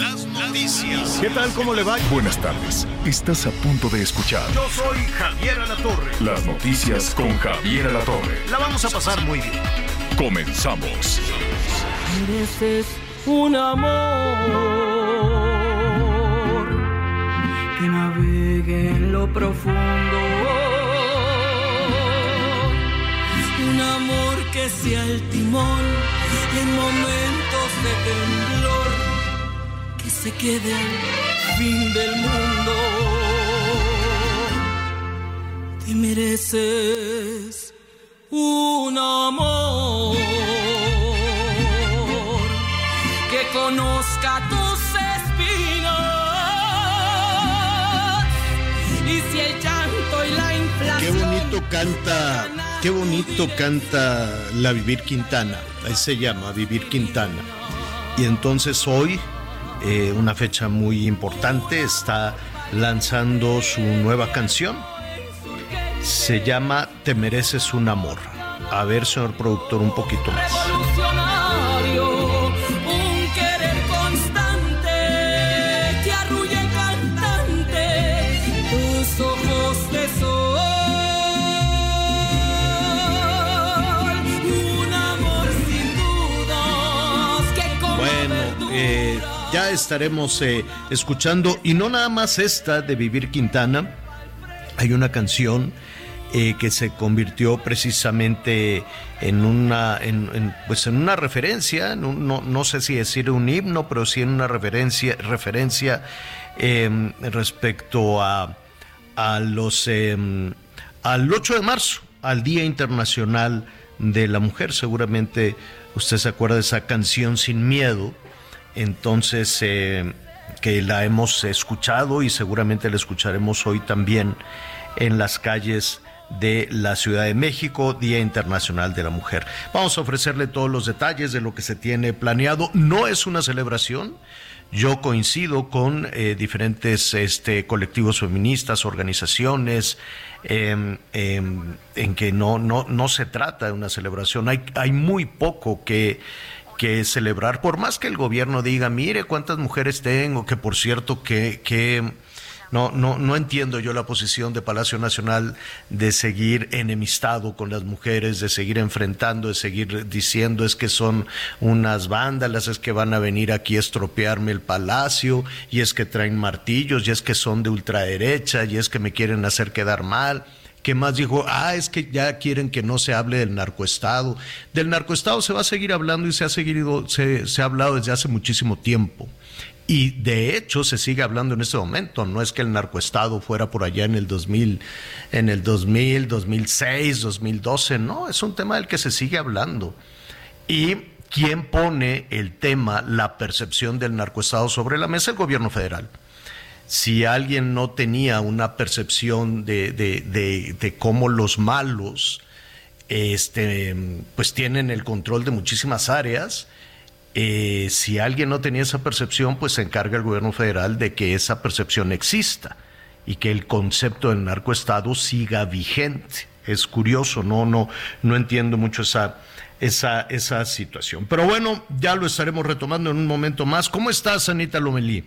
Las noticias. ¿Qué tal? ¿Cómo le va? Buenas tardes. Estás a punto de escuchar Yo soy Javier Alatorre. las noticias con Javier Alatorre. La vamos a pasar muy bien. Comenzamos. mereces un amor que navegue en lo profundo. Un amor que sea el timón en momentos de temblor, se quede al fin del mundo. Te mereces un amor que conozca tus espinas y si el llanto y la Qué inflación bonito canta, qué bonito canta la Vivir Quintana. Ahí se llama Vivir Quintana. Y entonces hoy, eh, una fecha muy importante, está lanzando su nueva canción. Se llama Te mereces un amor. A ver, señor productor, un poquito más. Estaremos eh, escuchando, y no nada más esta de Vivir Quintana, hay una canción eh, que se convirtió precisamente en una, en, pues en una referencia, en un- no, no sé si decir un himno, pero sí en una referencia, referencia eh, respecto a, a los eh, al 8 de marzo, al Día Internacional de la Mujer. Seguramente usted se acuerda de esa canción Sin Miedo. Entonces, eh, que la hemos escuchado y seguramente la escucharemos hoy también en las calles de la Ciudad de México, Día Internacional de la Mujer. Vamos a ofrecerle todos los detalles de lo que se tiene planeado. No es una celebración. Yo coincido con eh, diferentes este, colectivos feministas, organizaciones, em, em, en que no, no, no se trata de una celebración. Hay, hay muy poco que, que celebrar, por más que el gobierno diga, mire cuántas mujeres tengo, que por cierto que, que no, no, no entiendo yo la posición de Palacio Nacional de seguir enemistado con las mujeres, de seguir enfrentando, de seguir diciendo es que son unas vándalas, es que van a venir aquí a estropearme el palacio, y es que traen martillos, y es que son de ultraderecha, y es que me quieren hacer quedar mal. ¿Qué más dijo? Ah, es que ya quieren que no se hable del narcoestado. Del narcoestado se va a seguir hablando y se ha seguido, se, se ha hablado desde hace muchísimo tiempo. Y de hecho se sigue hablando en este momento. No es que el narcoestado fuera por allá en el 2000, en el 2000, 2006, 2012. No, es un tema del que se sigue hablando. Y quién pone el tema, la percepción del narcoestado sobre la mesa, el gobierno federal si alguien no tenía una percepción de, de, de, cómo los malos este, pues tienen el control de muchísimas áreas, eh, si alguien no tenía esa percepción, pues se encarga el gobierno federal de que esa percepción exista y que el concepto del narcoestado siga vigente. Es curioso, no, no, no entiendo mucho esa, esa, esa situación. Pero bueno, ya lo estaremos retomando en un momento más. ¿Cómo estás, Anita Lomelí?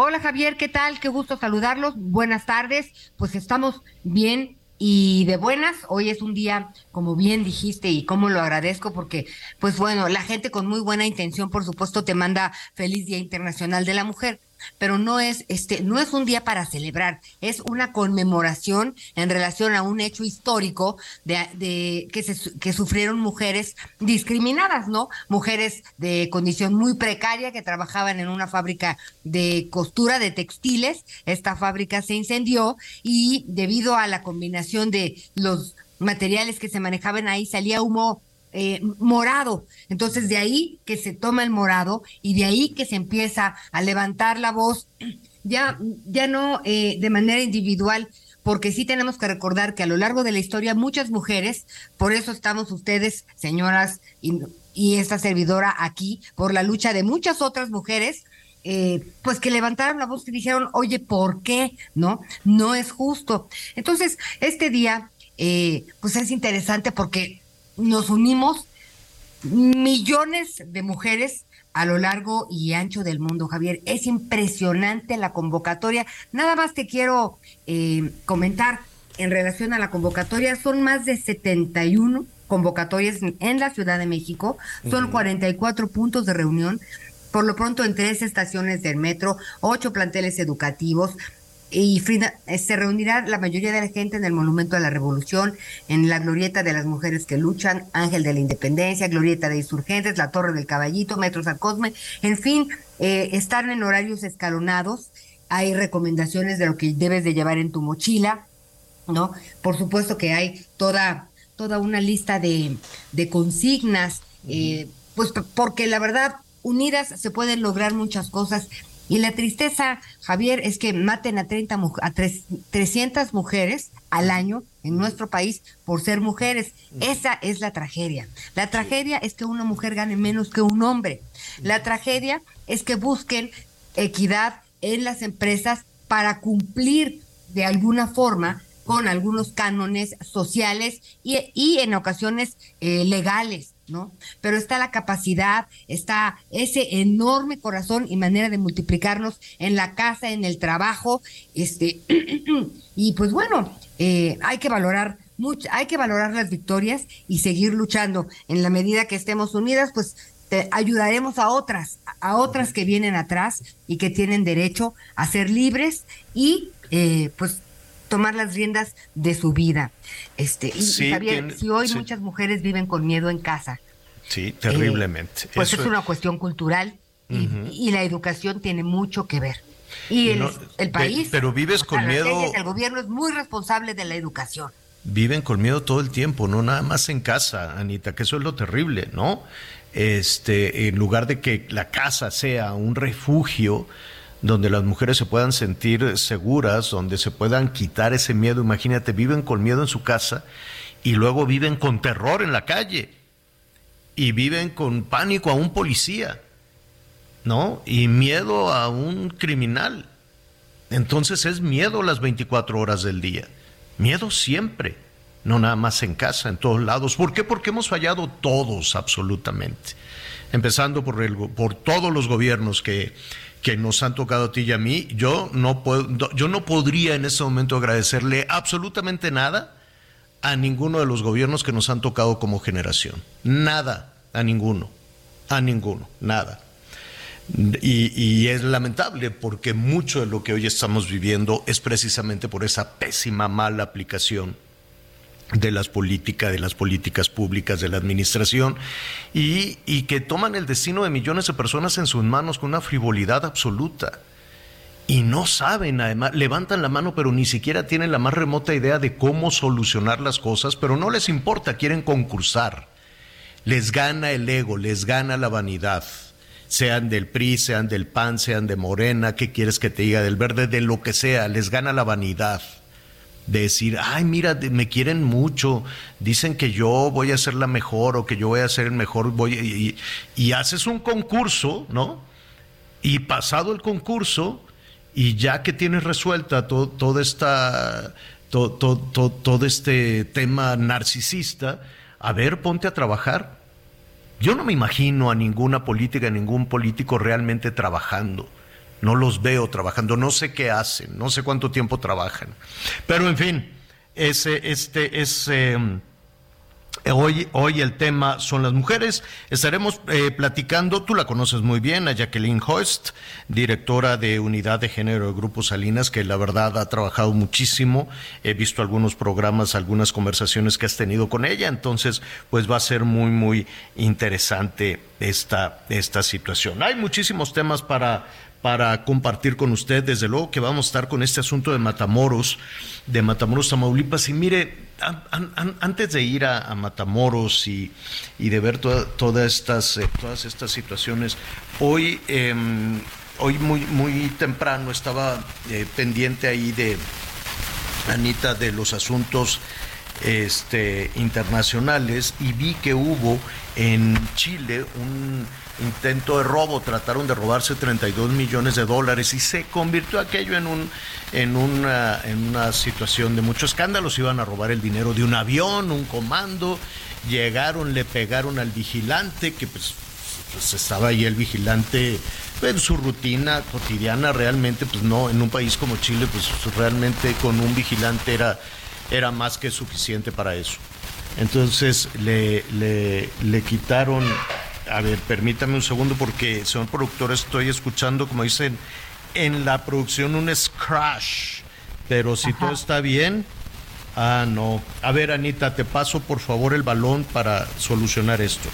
Hola Javier, ¿qué tal? Qué gusto saludarlos. Buenas tardes. Pues estamos bien y de buenas. Hoy es un día, como bien dijiste, y cómo lo agradezco, porque, pues bueno, la gente con muy buena intención, por supuesto, te manda feliz Día Internacional de la Mujer. Pero no es este, no es un día para celebrar, es una conmemoración en relación a un hecho histórico de, de que se que sufrieron mujeres discriminadas, ¿no? Mujeres de condición muy precaria que trabajaban en una fábrica de costura de textiles. Esta fábrica se incendió y debido a la combinación de los materiales que se manejaban ahí salía humo eh, morado. Entonces de ahí que se toma el morado y de ahí que se empieza a levantar la voz, ya, ya no eh, de manera individual, porque sí tenemos que recordar que a lo largo de la historia muchas mujeres, por eso estamos ustedes, señoras, y, esta servidora aquí, por la lucha de muchas otras mujeres, eh, pues que levantaron la voz y dijeron, oye, ¿por qué? No, no es justo. Entonces, este día, eh, pues es interesante porque nos unimos millones de mujeres a lo largo y ancho del mundo, Javier. Es impresionante la convocatoria. Nada más te quiero eh, comentar en relación a la convocatoria. Son más de 71 convocatorias en la Ciudad de México. Son 44 puntos de reunión. Por lo pronto en tres estaciones del metro, ocho planteles educativos, y Frida, eh, se reunirá la mayoría de la gente en el Monumento a la Revolución, en la Glorieta de las Mujeres que Luchan, Ángel de la Independencia, Glorieta de Insurgentes, la Torre del Caballito, Metro San Cosme, en fin, eh, están en horarios escalonados, hay recomendaciones de lo que debes de llevar en tu mochila, ¿no? Por supuesto que hay toda, toda una lista de, de consignas, eh, pues porque la verdad, unidas se pueden lograr muchas cosas y la tristeza, Javier, es que maten a, 30, a 300 mujeres al año en nuestro país por ser mujeres. Esa es la tragedia. La tragedia es que una mujer gane menos que un hombre. La tragedia es que busquen equidad en las empresas para cumplir de alguna forma con algunos cánones sociales y, y en ocasiones eh, legales. ¿No? Pero está la capacidad, está ese enorme corazón y manera de multiplicarnos en la casa, en el trabajo, este, y pues bueno, eh, hay que valorar mucho, hay que valorar las victorias y seguir luchando. En la medida que estemos unidas, pues ayudaremos a otras, a otras que vienen atrás y que tienen derecho a ser libres y eh, pues tomar las riendas de su vida. Este, y, si hoy muchas mujeres viven con miedo en casa. Sí, terriblemente. Eh, pues es una cuestión cultural y, la educación tiene mucho que ver. Y el, país. pero vives con miedo. El gobierno es muy responsable de la educación. Viven con miedo todo el tiempo, no nada más en casa, Anita, que eso es lo terrible, ¿no? Este, en lugar de que la casa sea un refugio, donde las mujeres se puedan sentir seguras, donde se puedan quitar ese miedo. Imagínate, viven con miedo en su casa y luego viven con terror en la calle y viven con pánico a un policía, ¿no? Y miedo a un criminal. Entonces es miedo las 24 horas del día. Miedo siempre, no nada más en casa, en todos lados. ¿Por qué? Porque hemos fallado todos absolutamente. Empezando por, el, por todos los gobiernos que que nos han tocado a ti y a mí, yo no, puedo, yo no podría en este momento agradecerle absolutamente nada a ninguno de los gobiernos que nos han tocado como generación. Nada, a ninguno, a ninguno, nada. Y, y, es lamentable porque mucho de lo que hoy estamos viviendo es precisamente por esa pésima, mala aplicación de las políticas, de las políticas públicas, de la administración, y, que toman el destino de millones de personas en sus manos con una frivolidad absoluta. Y no saben, además, levantan la mano, pero ni siquiera tienen la más remota idea de cómo solucionar las cosas, pero no les importa, quieren concursar. Les gana el ego, les gana la vanidad. Sean del PRI, sean del PAN, sean de Morena, ¿qué quieres que te diga? Del verde, de lo que sea, les gana la vanidad de decir, ay, mira, me quieren mucho, dicen que yo voy a ser la mejor o que yo voy a ser el mejor, voy y, haces un concurso, ¿no? Y pasado el concurso, y ya que tienes resuelta todo, esta, todo este tema narcisista, a ver, ponte a trabajar. Yo no me imagino a ninguna política, a ningún político realmente trabajando no los veo trabajando, no sé qué hacen, no sé cuánto tiempo trabajan. Pero en fin, ese, este es... Em, hoy, hoy el tema son las mujeres. Estaremos eh, platicando, tú la conoces muy bien, a Jacqueline Host, directora de Unidad de Género de Grupo Salinas, que la verdad ha trabajado muchísimo. He visto algunos programas, algunas conversaciones que has tenido con ella, entonces pues va a ser muy, muy interesante esta, esta situación. Hay muchísimos temas para para compartir con usted. Desde luego que vamos a estar con este asunto de Matamoros, de Matamoros, Tamaulipas. Y mire, antes de ir a, Matamoros y, de ver todas, estas, eh, todas estas situaciones, hoy, em, hoy muy, muy temprano estaba eh, pendiente ahí de Anita de los asuntos este, internacionales y vi que hubo en Chile un intento de robo, trataron de robarse 32 millones de dólares y se convirtió aquello en, un, en, una, en una situación de mucho escándalo. Iban a robar el dinero de un avión, un comando, llegaron, le pegaron al vigilante, que pues, pues estaba ahí el vigilante en su rutina cotidiana, realmente, pues no, en un país como Chile, pues realmente con un vigilante era, era más que suficiente para eso. Entonces le, le, le quitaron a ver, permítame un segundo porque, señor productor, estoy escuchando, como dicen, en la producción un scratch. Pero si todo está bien, ah, no. A ver, Anita, te paso por favor el balón para solucionar esto.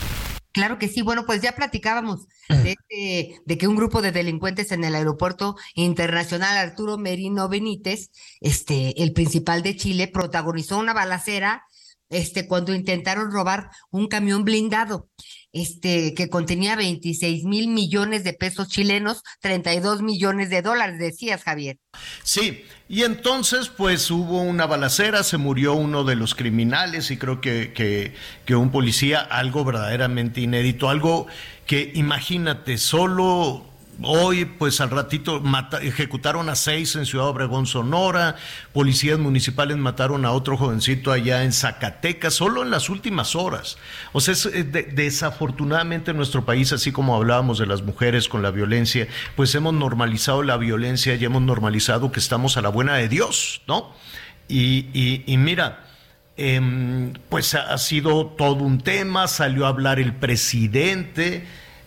Claro que sí. Bueno, pues ya platicábamos de, este, de, que un grupo de delincuentes en el aeropuerto internacional Arturo Merino Benítez, este, el principal de Chile, protagonizó una balacera este, cuando intentaron robar un camión blindado este, que contenía 26 mil millones de pesos chilenos, 32 millones de dólares, decías, Javier. Sí, y entonces pues hubo una balacera, se murió uno de los criminales y creo que, que, que un policía, algo verdaderamente inédito, algo que imagínate, solo Hoy, pues al ratito, ejecutaron a seis en Ciudad Obregón, Sonora. Policías municipales mataron a otro jovencito allá en Zacatecas, solo en las últimas horas. O sea, eh, desafortunadamente en nuestro país, así como hablábamos de las mujeres con la violencia, pues hemos normalizado la violencia y hemos normalizado que estamos a la buena de Dios, ¿no? Y, mira, em, pues ha sido todo un tema, salió a hablar el presidente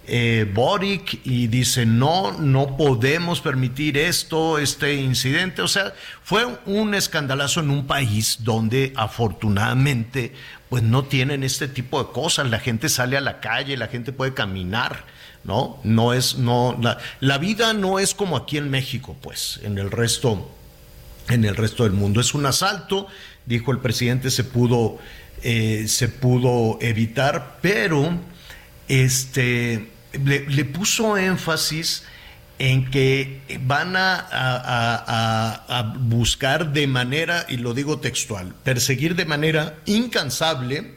eh, Boric y dice, no, no podemos permitir esto, este incidente. O sea, fue un escandalazo en un país donde afortunadamente pues no tienen este tipo de cosas. La gente sale a la calle, la gente puede caminar, ¿no? No es, no, la, la vida no es como aquí en México, pues, en el resto, en el resto del mundo. Es un asalto, dijo el presidente, se pudo, eh, se pudo evitar, pero este le, puso énfasis en que van a, buscar de manera, y lo digo textual, perseguir de manera incansable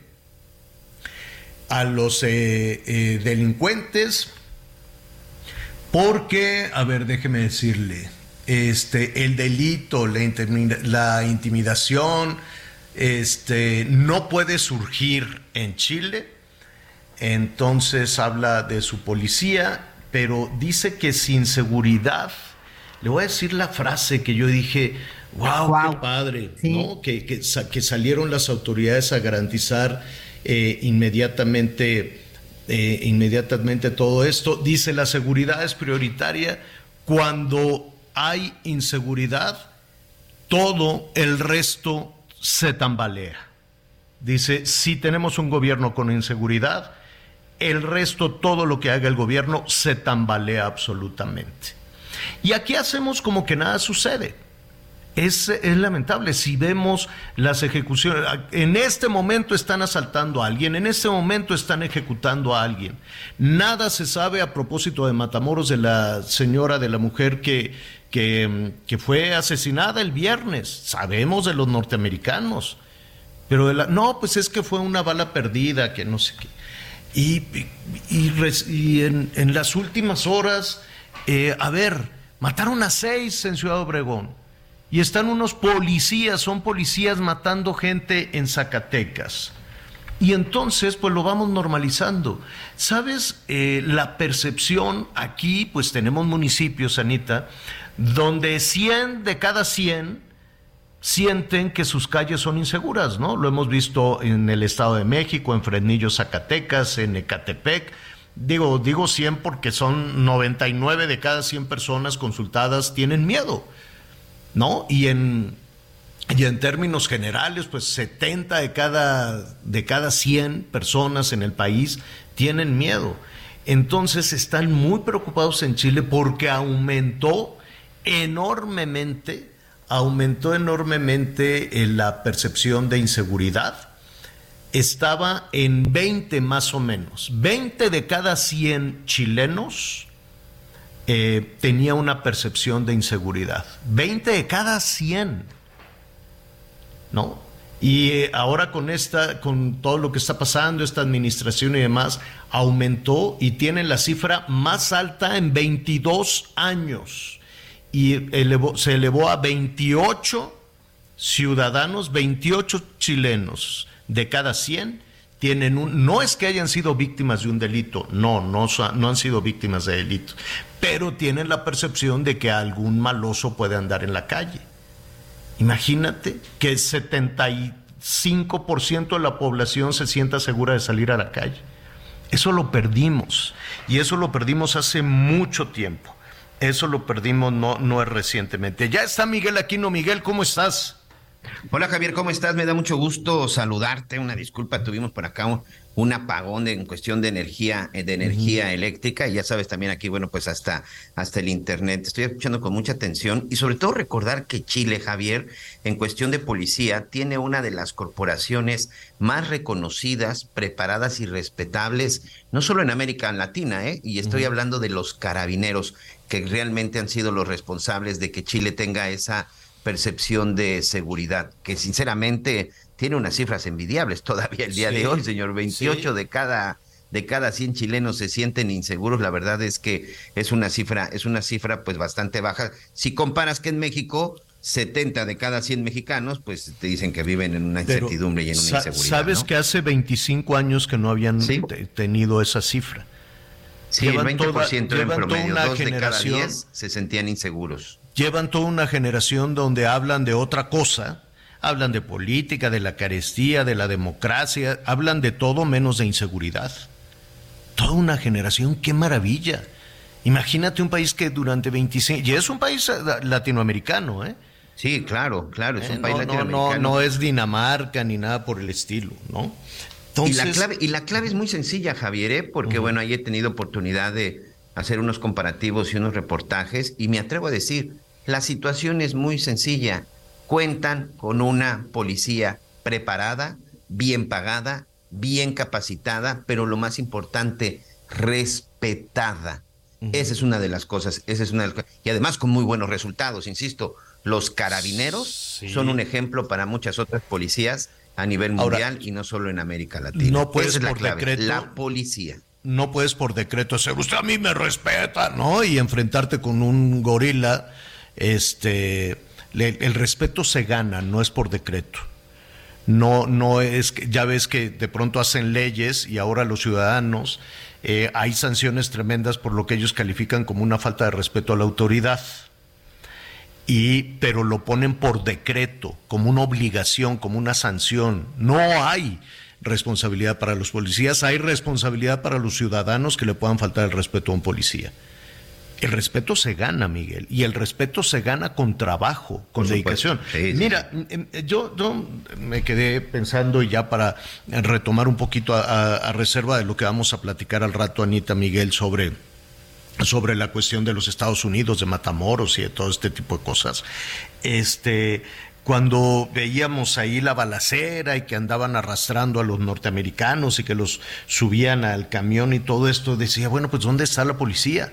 a los eh, eh, delincuentes, porque, a ver, déjeme decirle, este, el delito, la, la intimidación, este, no puede surgir en Chile entonces habla de su policía, pero dice que sin seguridad, le voy a decir la frase que yo dije, wow, qué padre, ¿no? Que, que, salieron las autoridades a garantizar eh, inmediatamente, eh, inmediatamente todo esto. Dice, la seguridad es prioritaria cuando hay inseguridad, todo el resto se tambalea. Dice, si tenemos un gobierno con inseguridad, el resto, todo lo que haga el gobierno, se tambalea absolutamente. Y aquí hacemos como que nada sucede. Es, es, lamentable. Si vemos las ejecuciones, en este momento están asaltando a alguien, en este momento están ejecutando a alguien. Nada se sabe a propósito de Matamoros de la señora, de la mujer que, que, que fue asesinada el viernes. Sabemos de los norteamericanos. Pero de la, no, pues es que fue una bala perdida, que no sé qué. Y, y, en, las últimas horas, eh, a ver, mataron a seis en Ciudad Obregón. Y están unos policías, son policías matando gente en Zacatecas. Y entonces, pues lo vamos normalizando. ¿Sabes? Eh, la percepción aquí, pues tenemos municipios, Anita, donde 100 de cada 100 sienten que sus calles son inseguras, ¿no? Lo hemos visto en el Estado de México, en Fresnillo, Zacatecas, en Ecatepec. Digo, digo 100 porque son 99 de cada 100 personas consultadas tienen miedo, ¿no? Y en, y en términos generales, pues 70 de cada, de cada 100 personas en el país tienen miedo. Entonces están muy preocupados en Chile porque aumentó enormemente, aumentó enormemente eh, la percepción de inseguridad. Estaba en 20 más o menos. 20 de cada 100 chilenos eh, tenía una percepción de inseguridad. 20 de cada 100. ¿No? Y eh, ahora con esta, con todo lo que está pasando, esta administración y demás, aumentó y tiene la cifra más alta en 22 años. Y se elevó a 28 ciudadanos, 28 chilenos de cada 100 tienen un, no es que hayan sido víctimas de un delito, no, no, no han sido víctimas de delito, pero tienen la percepción de que algún maloso puede andar en la calle. Imagínate que el 75% de la población se sienta segura de salir a la calle. Eso lo perdimos y eso lo perdimos hace mucho tiempo. Eso lo perdimos no, no es recientemente. Ya está Miguel Aquino. Miguel, ¿cómo estás? Hola Javier, ¿cómo estás? Me da mucho gusto saludarte. Una disculpa, tuvimos por acá un, apagón en cuestión de energía, eh, de energía eléctrica. Y ya sabes también aquí, bueno, pues hasta, hasta el internet. Estoy escuchando con mucha atención y sobre todo recordar que Chile, Javier, en cuestión de policía, tiene una de las corporaciones más reconocidas, preparadas y respetables, no solo en América Latina, ¿eh? Y estoy hablando de los carabineros, que realmente han sido los responsables de que Chile tenga esa percepción de seguridad, que sinceramente tiene unas cifras envidiables todavía el día de hoy, señor. 28 de cada de cada 100 chilenos se sienten inseguros, la verdad es que es una cifra es una cifra pues bastante baja. Si comparas que en México 70 de cada 100 mexicanos, pues te dicen que viven en una incertidumbre y en una inseguridad. Sabes que hace 25 años que no habían tenido esa cifra. Sí, el 20% en promedio, dos de cada 10 se sentían inseguros llevan toda una generación donde hablan de otra cosa, hablan de política, de la carestía, de la democracia, hablan de todo menos de inseguridad. Toda una generación, qué maravilla. Imagínate un país que durante 25, y es un país eh, latinoamericano, ¿eh? Sí, claro, claro, es un eh, país no, latinoamericano. No, no, es Dinamarca ni nada por el estilo, ¿no? y, la clave, y la clave es muy sencilla, Javier, ¿eh? porque bueno, ahí he tenido oportunidad de, hacer unos comparativos y unos reportajes y me atrevo a decir, la situación es muy sencilla. Cuentan con una policía preparada, bien pagada, bien capacitada, pero lo más importante, respetada. Esa es una de las cosas, esa es una de y además con muy buenos resultados, insisto, los carabineros son un ejemplo para muchas otras policías a nivel mundial y no solo en América Latina. No puedes por decreto, la policía no puedes por decreto ser usted a mí me respeta, ¿no? Y enfrentarte con un gorila, este, el respeto se gana, no es por decreto. No, no es que, ya ves que de pronto hacen leyes y ahora los ciudadanos eh, hay sanciones tremendas por lo que ellos califican como una falta de respeto a la autoridad. Y, pero lo ponen por decreto, como una obligación, como una sanción. No hay responsabilidad para los policías, hay responsabilidad para los ciudadanos que le puedan faltar el respeto a un policía. El respeto se gana, Miguel, y el respeto se gana con trabajo, con dedicación. Mira, em, em, yo, me quedé pensando ya para retomar un poquito a, reserva de lo que vamos a platicar al rato, Anita Miguel, sobre sobre la cuestión de los Estados Unidos, de Matamoros y de todo este tipo de cosas. Este, cuando veíamos ahí la balacera y que andaban arrastrando a los norteamericanos y que los subían al camión y todo esto, decía, bueno, pues ¿dónde está la policía?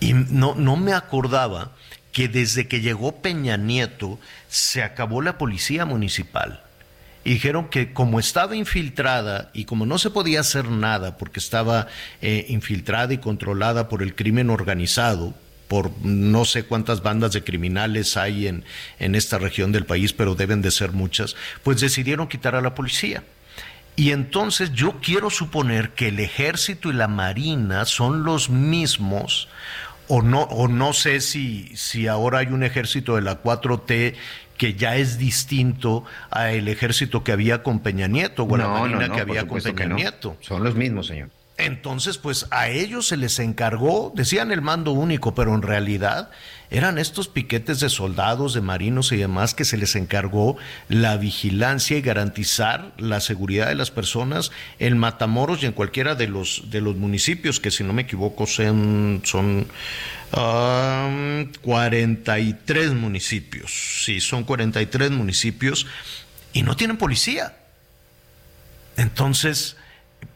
Y no, no me acordaba que desde que llegó Peña Nieto se acabó la policía municipal. Y dijeron que como estaba infiltrada y como no se podía hacer nada porque estaba eh, infiltrada y controlada por el crimen organizado, por no sé cuántas bandas de criminales hay en, en esta región del país, pero deben de ser muchas, pues decidieron quitar a la policía. Y entonces yo quiero suponer que el ejército y la marina son los mismos, o no, o no sé si, si ahora hay un ejército de la 4T que ya es distinto al ejército que había con Peña Nieto, o la marina que había con Peña Nieto. Son los mismos, señor. Entonces, pues a ellos se les encargó, decían el mando único, pero en realidad eran estos piquetes de soldados, de marinos y demás que se les encargó la vigilancia y garantizar la seguridad de las personas en Matamoros y en cualquiera de los, de los municipios, que si no me equivoco son, son 43 municipios. Sí, son 43 municipios y no tienen policía. Entonces,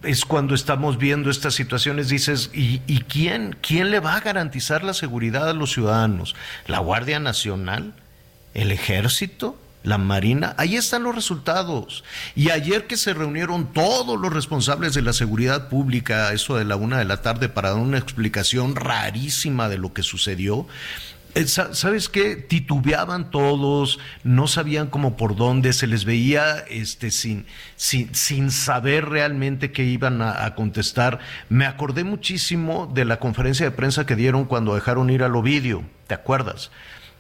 es cuando estamos viendo estas situaciones, dices, ¿y, quién, quién le va a garantizar la seguridad a los ciudadanos? ¿La Guardia Nacional? ¿El Ejército? la Marina, ahí están los resultados. Y ayer que se reunieron todos los responsables de la seguridad pública, eso de la una de la tarde, para dar una explicación rarísima de lo que sucedió, ¿Sabes qué? Titubeaban todos, no sabían cómo por dónde, se les veía este, sin, sin, sin saber realmente qué iban a, contestar. Me acordé muchísimo de la conferencia de prensa que dieron cuando dejaron ir al Ovidio, ¿te acuerdas?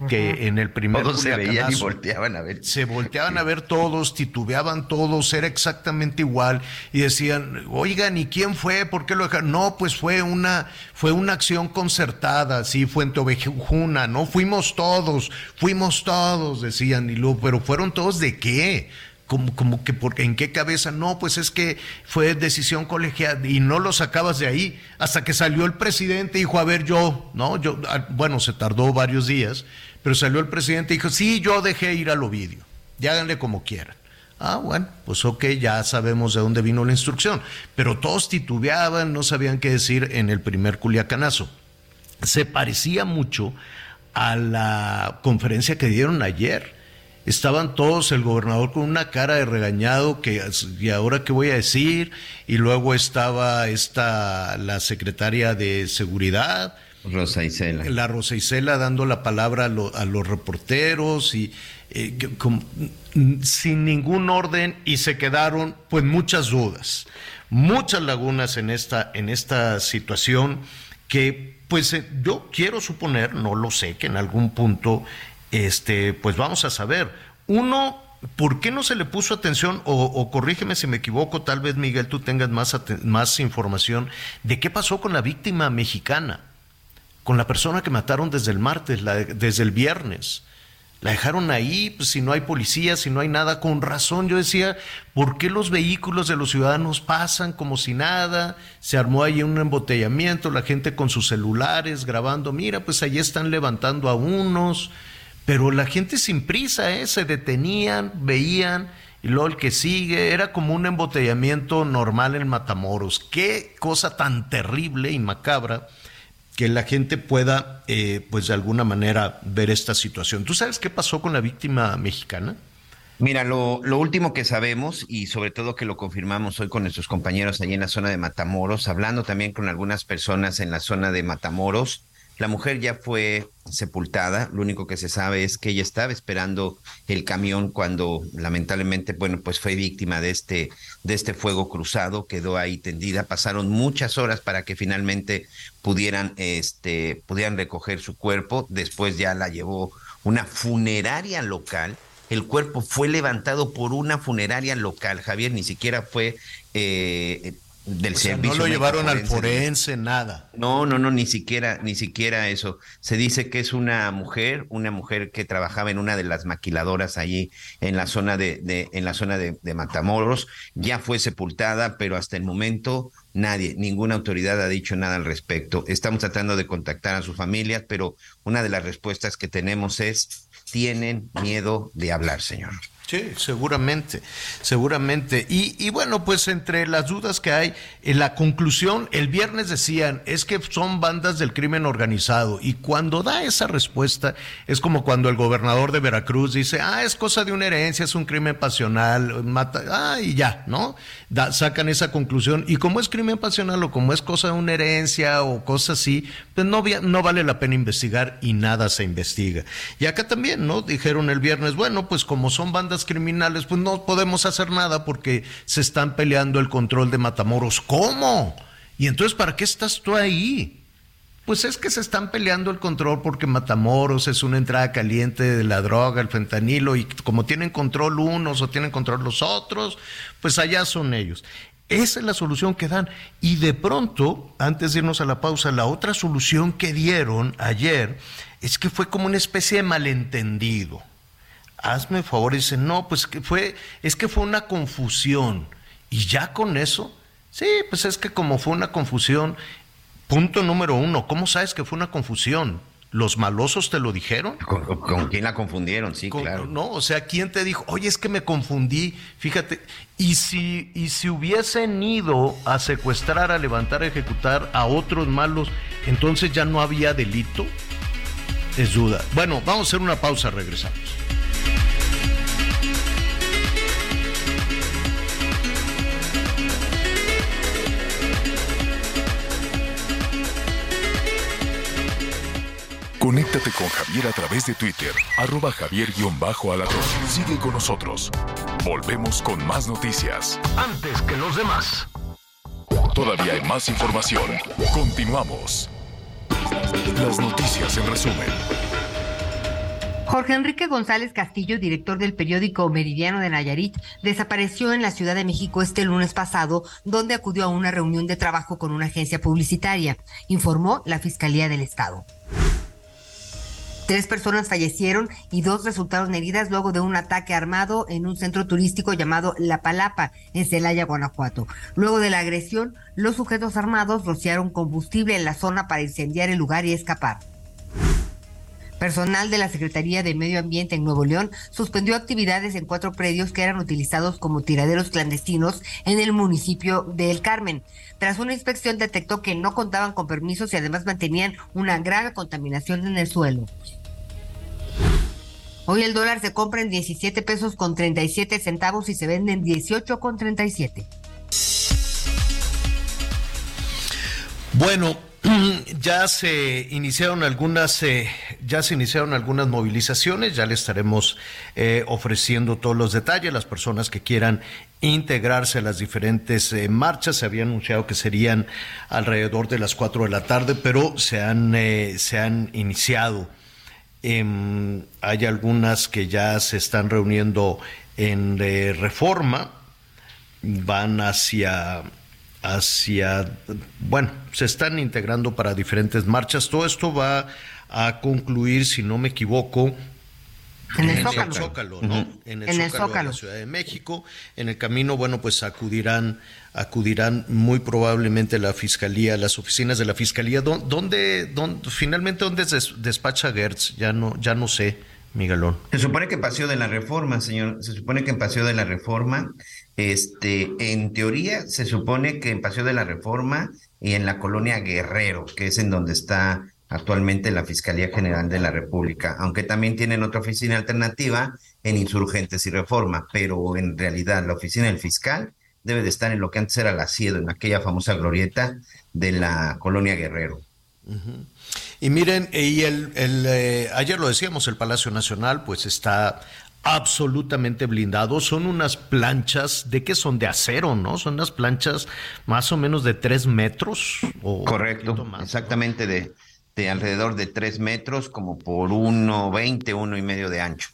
Que en el primer todos se veían y volteaban a ver. Se volteaban a ver todos, titubeaban todos, era exactamente igual y decían, "Oigan, ¿y quién fue? ¿Por qué lo dejaron?" No, pues fue una fue una acción concertada, sí, fue en Tobejuna, no fuimos todos, fuimos todos, decían, y luego, pero fueron todos de qué? Como, como que porque en qué cabeza no pues es que fue decisión colegial y no lo sacabas de ahí hasta que salió el presidente y dijo a ver yo no yo ah, bueno se tardó varios días pero salió el presidente y dijo, sí, yo dejé ir al Ovidio, ya háganle como quieran. Ah, bueno, pues ok, ya sabemos de dónde vino la instrucción. Pero todos titubeaban, no sabían qué decir en el primer culiacanazo. Se parecía mucho a la conferencia que dieron ayer. Estaban todos, el gobernador con una cara de regañado, que, ¿y ahora qué voy a decir? Y luego estaba esta, la secretaria de Seguridad, Rosa Isela. La Rosa Isela dando la palabra a, los reporteros y eh, sin ningún orden y se quedaron pues muchas dudas, muchas lagunas en esta, en esta situación que pues eh, yo quiero suponer, no lo sé, que en algún punto este, pues vamos a saber. Uno, ¿por qué no se le puso atención? O, o, corrígeme si me equivoco, tal vez Miguel tú tengas más, más información de qué pasó con la víctima mexicana con la persona que mataron desde el martes, desde el viernes. La dejaron ahí, pues, si no hay policía, si no hay nada, con razón. Yo decía, ¿por qué los vehículos de los ciudadanos pasan como si nada? Se armó ahí un embotellamiento, la gente con sus celulares grabando, mira, pues allí están levantando a unos, pero la gente sin prisa, ¿eh? se detenían, veían, y luego el que sigue, era como un embotellamiento normal en Matamoros. Qué cosa tan terrible y macabra que la gente pueda, eh, pues de alguna manera, ver esta situación. ¿Tú sabes qué pasó con la víctima mexicana? Mira, lo, lo, último que sabemos y sobre todo que lo confirmamos hoy con nuestros compañeros allí en la zona de Matamoros, hablando también con algunas personas en la zona de Matamoros, la mujer ya fue sepultada, lo único que se sabe es que ella estaba esperando el camión cuando lamentablemente, bueno, pues fue víctima de este, de este fuego cruzado, quedó ahí tendida, pasaron muchas horas para que finalmente pudieran, este, pudieran recoger su cuerpo, después ya la llevó una funeraria local, el cuerpo fue levantado por una funeraria local, Javier, ni siquiera fue eh, del servicio. No lo llevaron al forense, nada. No, no, no, ni siquiera, ni siquiera eso. Se dice que es una mujer, una mujer que trabajaba en una de las maquiladoras allí en la zona de, de en la zona de, de, Matamoros. Ya fue sepultada, pero hasta el momento nadie, ninguna autoridad ha dicho nada al respecto. Estamos tratando de contactar a sus familias, pero una de las respuestas que tenemos es tienen miedo de hablar, señor. Sí, seguramente, seguramente. Y, y, bueno, pues entre las dudas que hay, en la conclusión, el viernes decían, es que son bandas del crimen organizado. Y cuando da esa respuesta, es como cuando el gobernador de Veracruz dice, ah, es cosa de una herencia, es un crimen pasional, mata, ah, y ya, ¿no? Da, sacan esa conclusión. Y como es crimen pasional o como es cosa de una herencia o cosas así, pues no, no vale la pena investigar y nada se investiga. Y acá también, ¿no? Dijeron el viernes, bueno, pues como son bandas criminales, pues no podemos hacer nada porque se están peleando el control de Matamoros. ¿Cómo? Y entonces, ¿para qué estás tú ahí? Pues es que se están peleando el control porque Matamoros es una entrada caliente de la droga, el fentanilo, y como tienen control unos o tienen control los otros, pues allá son ellos. Esa es la solución que dan. Y de pronto, antes de irnos a la pausa, la otra solución que dieron ayer es que fue como una especie de malentendido. Hazme favor, dice, no, pues que fue, es que fue una confusión. Y ya con eso, sí, pues es que como fue una confusión, punto número uno, ¿cómo sabes que fue una confusión? ¿Los malosos te lo dijeron? ¿Con, quién la confundieron? Sí, claro. No, o sea, ¿quién te dijo? Oye, es que me confundí. Fíjate, y si, y si hubiesen ido a secuestrar, a levantar, a ejecutar a otros malos, entonces ya no había delito. Es duda. Bueno, vamos a hacer una pausa, regresamos. Conéctate con Javier a través de Twitter, arroba javier-alatón. Sigue con nosotros. Volvemos con más noticias. Antes que los demás. Todavía hay más información. Continuamos. Las noticias en resumen. Jorge Enrique González Castillo, director del periódico Meridiano de Nayarit, desapareció en la Ciudad de México este lunes pasado, donde acudió a una reunión de trabajo con una agencia publicitaria, informó la Fiscalía del Estado. Tres personas fallecieron y dos resultaron heridas luego de un ataque armado en un centro turístico llamado La Palapa, en Celaya, Guanajuato. Luego de la agresión, los sujetos armados rociaron combustible en la zona para incendiar el lugar y escapar. Personal de la Secretaría de Medio Ambiente en Nuevo León suspendió actividades en cuatro predios que eran utilizados como tiraderos clandestinos en el municipio de El Carmen. Tras una inspección detectó que no contaban con permisos y además mantenían una grave contaminación en el suelo. Hoy el dólar se compra en 17 pesos con 37 centavos y se vende en 18 con 37. Bueno, ya se iniciaron algunas, eh, ya se iniciaron algunas movilizaciones, ya le estaremos eh, ofreciendo todos los detalles. Las personas que quieran integrarse a las diferentes eh, marchas se había anunciado que serían alrededor de las 4 de la tarde, pero se han, se han iniciado. Em, hay algunas que ya se están reuniendo en reforma, van hacia hacia, bueno, se están integrando para diferentes marchas. Todo esto va a concluir, si no me equivoco, en el Zócalo, ¿no? En el, Zócalo, de la Ciudad de México. En el camino, bueno, pues acudirán, acudirán muy probablemente la fiscalía, las oficinas de la fiscalía. ¿Dónde, dónde finalmente dónde despacha Gertz? Ya no, ya no sé. Miguelón. Se supone que en Paseo de la Reforma, señor. Se supone que en Paseo de la Reforma, este, en teoría, se supone que en Paseo de la Reforma y en la colonia Guerrero, que es en donde está actualmente la Fiscalía General de la República, aunque también tienen otra oficina alternativa en Insurgentes y Reforma, pero en realidad la oficina del fiscal debe de estar en lo que antes era la CIEDO, en aquella famosa glorieta de la colonia Guerrero. Y miren, y el, el eh, ayer lo decíamos, el Palacio Nacional pues está absolutamente blindado. Son unas planchas, ¿de qué son? De acero, ¿no? Son unas planchas más o menos de tres metros. O Correcto, exactamente de, de alrededor de tres metros, como por uno veinte, uno y medio de ancho.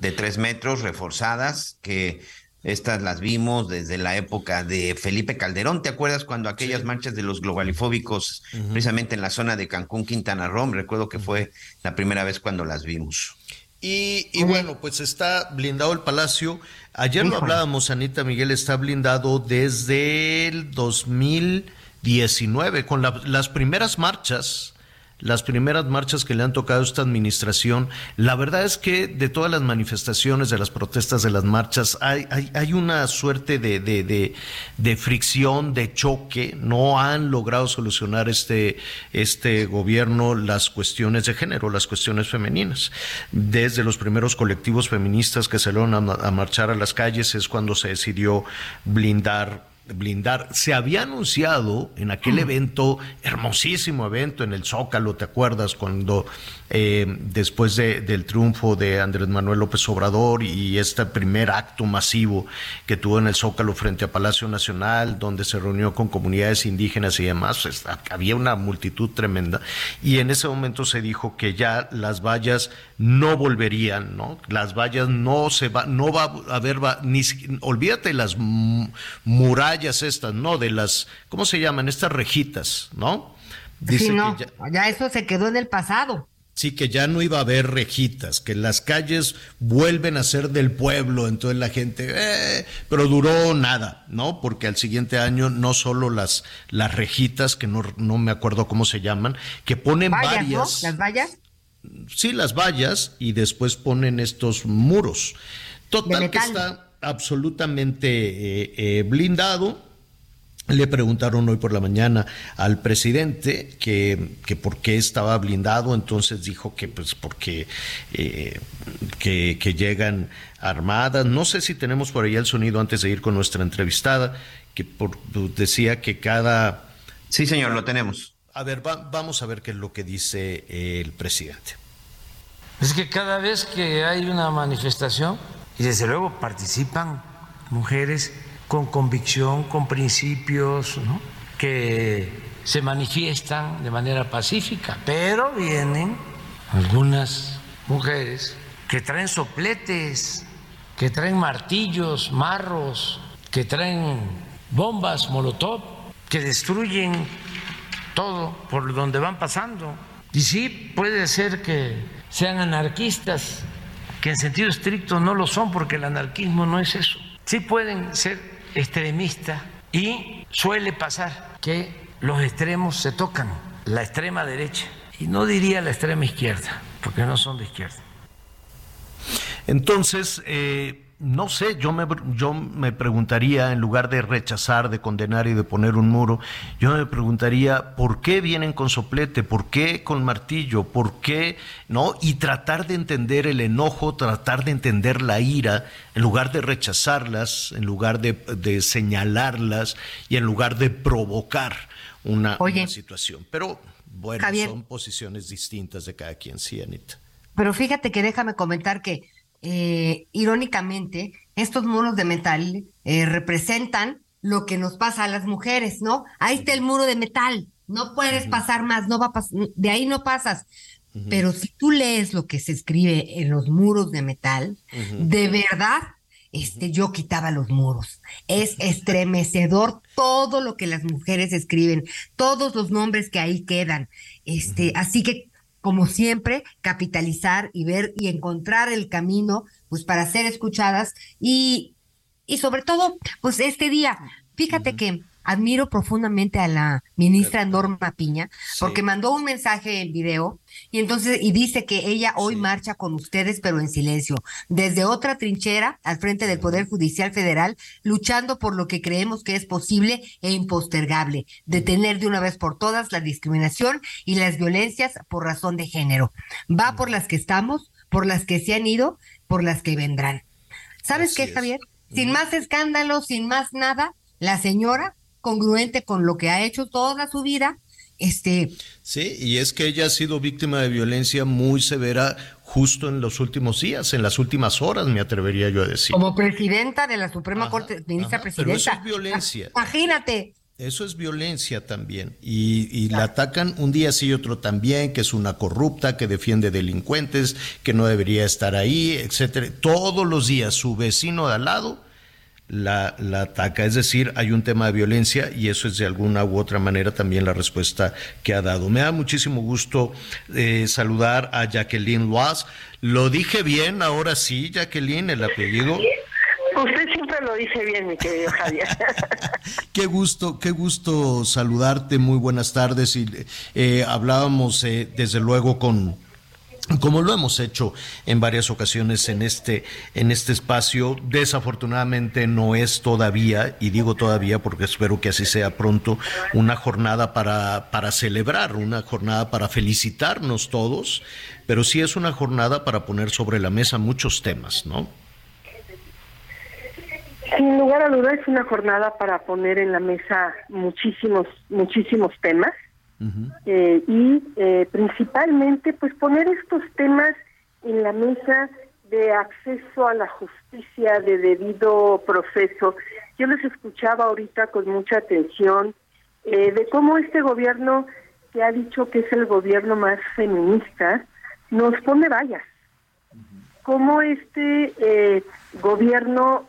De tres metros reforzadas que estas las vimos desde la época de Felipe Calderón. ¿Te acuerdas cuando aquellas marchas de los globalifóbicos, precisamente en la zona de Cancún, Quintana Roo? Recuerdo que fue la primera vez cuando las vimos. Y, bueno, pues está blindado el palacio. Ayer lo hablábamos, Anita Miguel, está blindado desde el 2019, con las primeras marchas las primeras marchas que le han tocado a esta administración, la verdad es que de todas las manifestaciones, de las protestas, de las marchas, hay, hay, una suerte de, de, de, fricción, de choque. No han logrado solucionar este, este gobierno las cuestiones de género, las cuestiones femeninas. Desde los primeros colectivos feministas que salieron a marchar a las calles es cuando se decidió blindar blindar. Se había anunciado en aquel mm. evento, hermosísimo evento en el Zócalo, ¿te acuerdas? Cuando eh, después del triunfo de Andrés Manuel López Obrador y este primer acto masivo que tuvo en el Zócalo frente a Palacio Nacional, donde se reunió con comunidades indígenas y demás, pues, había una multitud tremenda. Y en ese momento se dijo que ya las vallas no volverían, ¿no? Las vallas no se va, no va a haber, ni olvídate las murallas vallas estas, no, de las, ¿cómo se llaman? Estas rejitas, ¿no? Dice sí, no, ya, eso se quedó en el pasado. Sí, que ya no iba a haber rejitas, que las calles vuelven a ser del pueblo, entonces la gente, eh, pero duró nada, ¿no? Porque al siguiente año no solo las, las rejitas, que no, no me acuerdo cómo se llaman, que ponen varias. ¿Las vallas? Sí, las vallas y después ponen estos muros. Total que está absolutamente eh, eh, blindado le preguntaron hoy por la mañana al presidente que, que por qué estaba blindado, entonces dijo que pues porque eh, que, llegan armadas. No sé si tenemos por ahí el sonido antes de ir con nuestra entrevistada, que por, decía que cada... Sí, señor, lo tenemos. A ver, vamos a ver qué es lo que dice el presidente. Es que cada vez que hay una manifestación, y desde luego participan mujeres, con convicción, con principios, que se manifiestan de manera pacífica, pero vienen algunas mujeres que traen sopletes, que traen martillos, marros, que traen bombas, molotov, que destruyen todo por donde van pasando. Y sí, puede ser que sean anarquistas, que en sentido estricto no lo son, porque el anarquismo no es eso. Sí pueden ser extremista y suele pasar que los extremos se tocan, la extrema derecha, y no diría la extrema izquierda, porque no son de izquierda. Entonces, eh, no sé, yo me, yo me preguntaría, en lugar de rechazar, de condenar y de poner un muro, yo me preguntaría, ¿por qué vienen con soplete? ¿Por qué con martillo? ¿Por qué? ¿No? Y tratar de entender el enojo, tratar de entender la ira, en lugar de rechazarlas, en lugar de, señalarlas y en lugar de provocar una, situación. Pero bueno, son posiciones distintas de cada quien, sí, Anita. Pero fíjate que déjame comentar que eh, irónicamente, estos muros de metal eh, representan lo que nos pasa a las mujeres, ¿no? Ahí está el muro de metal, no puedes pasar más, no va de ahí no pasas. Pero si tú lees lo que se escribe en los muros de metal, de verdad, este, yo quitaba los muros. Es estremecedor todo lo que las mujeres escriben, todos los nombres que ahí quedan. Este, así que como siempre, capitalizar y ver y encontrar el camino, pues para ser escuchadas y, y sobre todo, pues este día, fíjate que admiro profundamente a la ministra Norma Piña, porque mandó un mensaje en video y entonces, y dice que ella hoy marcha con ustedes, pero en silencio, desde otra trinchera al frente del Poder Judicial Federal, luchando por lo que creemos que es posible e impostergable, detener de una vez por todas la discriminación y las violencias por razón de género. Va por las que estamos, por las que se han ido, por las que vendrán. ¿Sabes qué, Javier? Sin más escándalos, sin más nada, la señora congruente con lo que ha hecho toda su vida. Este... Sí, y es que ella ha sido víctima de violencia muy severa justo en los últimos días, en las últimas horas, me atrevería yo a decir. Como presidenta de la Suprema Corte, ministra presidenta. Pero eso es violencia. Imagínate. Eso es violencia también. Y, y la atacan un día sí y otro también, que es una corrupta, que defiende delincuentes, que no debería estar ahí, etcétera. Todos los días su vecino de al lado la, ataca. Es decir, hay un tema de violencia y eso es de alguna u otra manera también la respuesta que ha dado. Me da muchísimo gusto eh, saludar a Jacqueline Loaz. Lo dije bien, ahora sí, Jacqueline, el apellido. Usted siempre lo dice bien, mi querido Javier. qué gusto, qué gusto saludarte. Muy buenas tardes. Y eh, hablábamos eh, desde luego con como lo hemos hecho en varias ocasiones en este, en este espacio, desafortunadamente no es todavía, y digo todavía porque espero que así sea pronto, una jornada para, para celebrar, una jornada para felicitarnos todos, pero sí es una jornada para poner sobre la mesa muchos temas, ¿no? Sin lugar a dudas es una jornada para poner en la mesa muchísimos, muchísimos temas eh, y eh, principalmente pues poner estos temas en la mesa de acceso a la justicia de debido proceso. Yo les escuchaba ahorita con mucha atención eh, de cómo este gobierno que ha dicho que es el gobierno más feminista nos pone vallas. Cómo este gobierno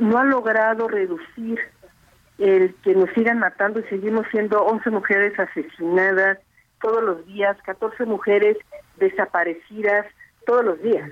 no ha logrado reducir el que nos sigan matando y seguimos siendo 11 mujeres asesinadas todos los días, 14 mujeres desaparecidas todos los días.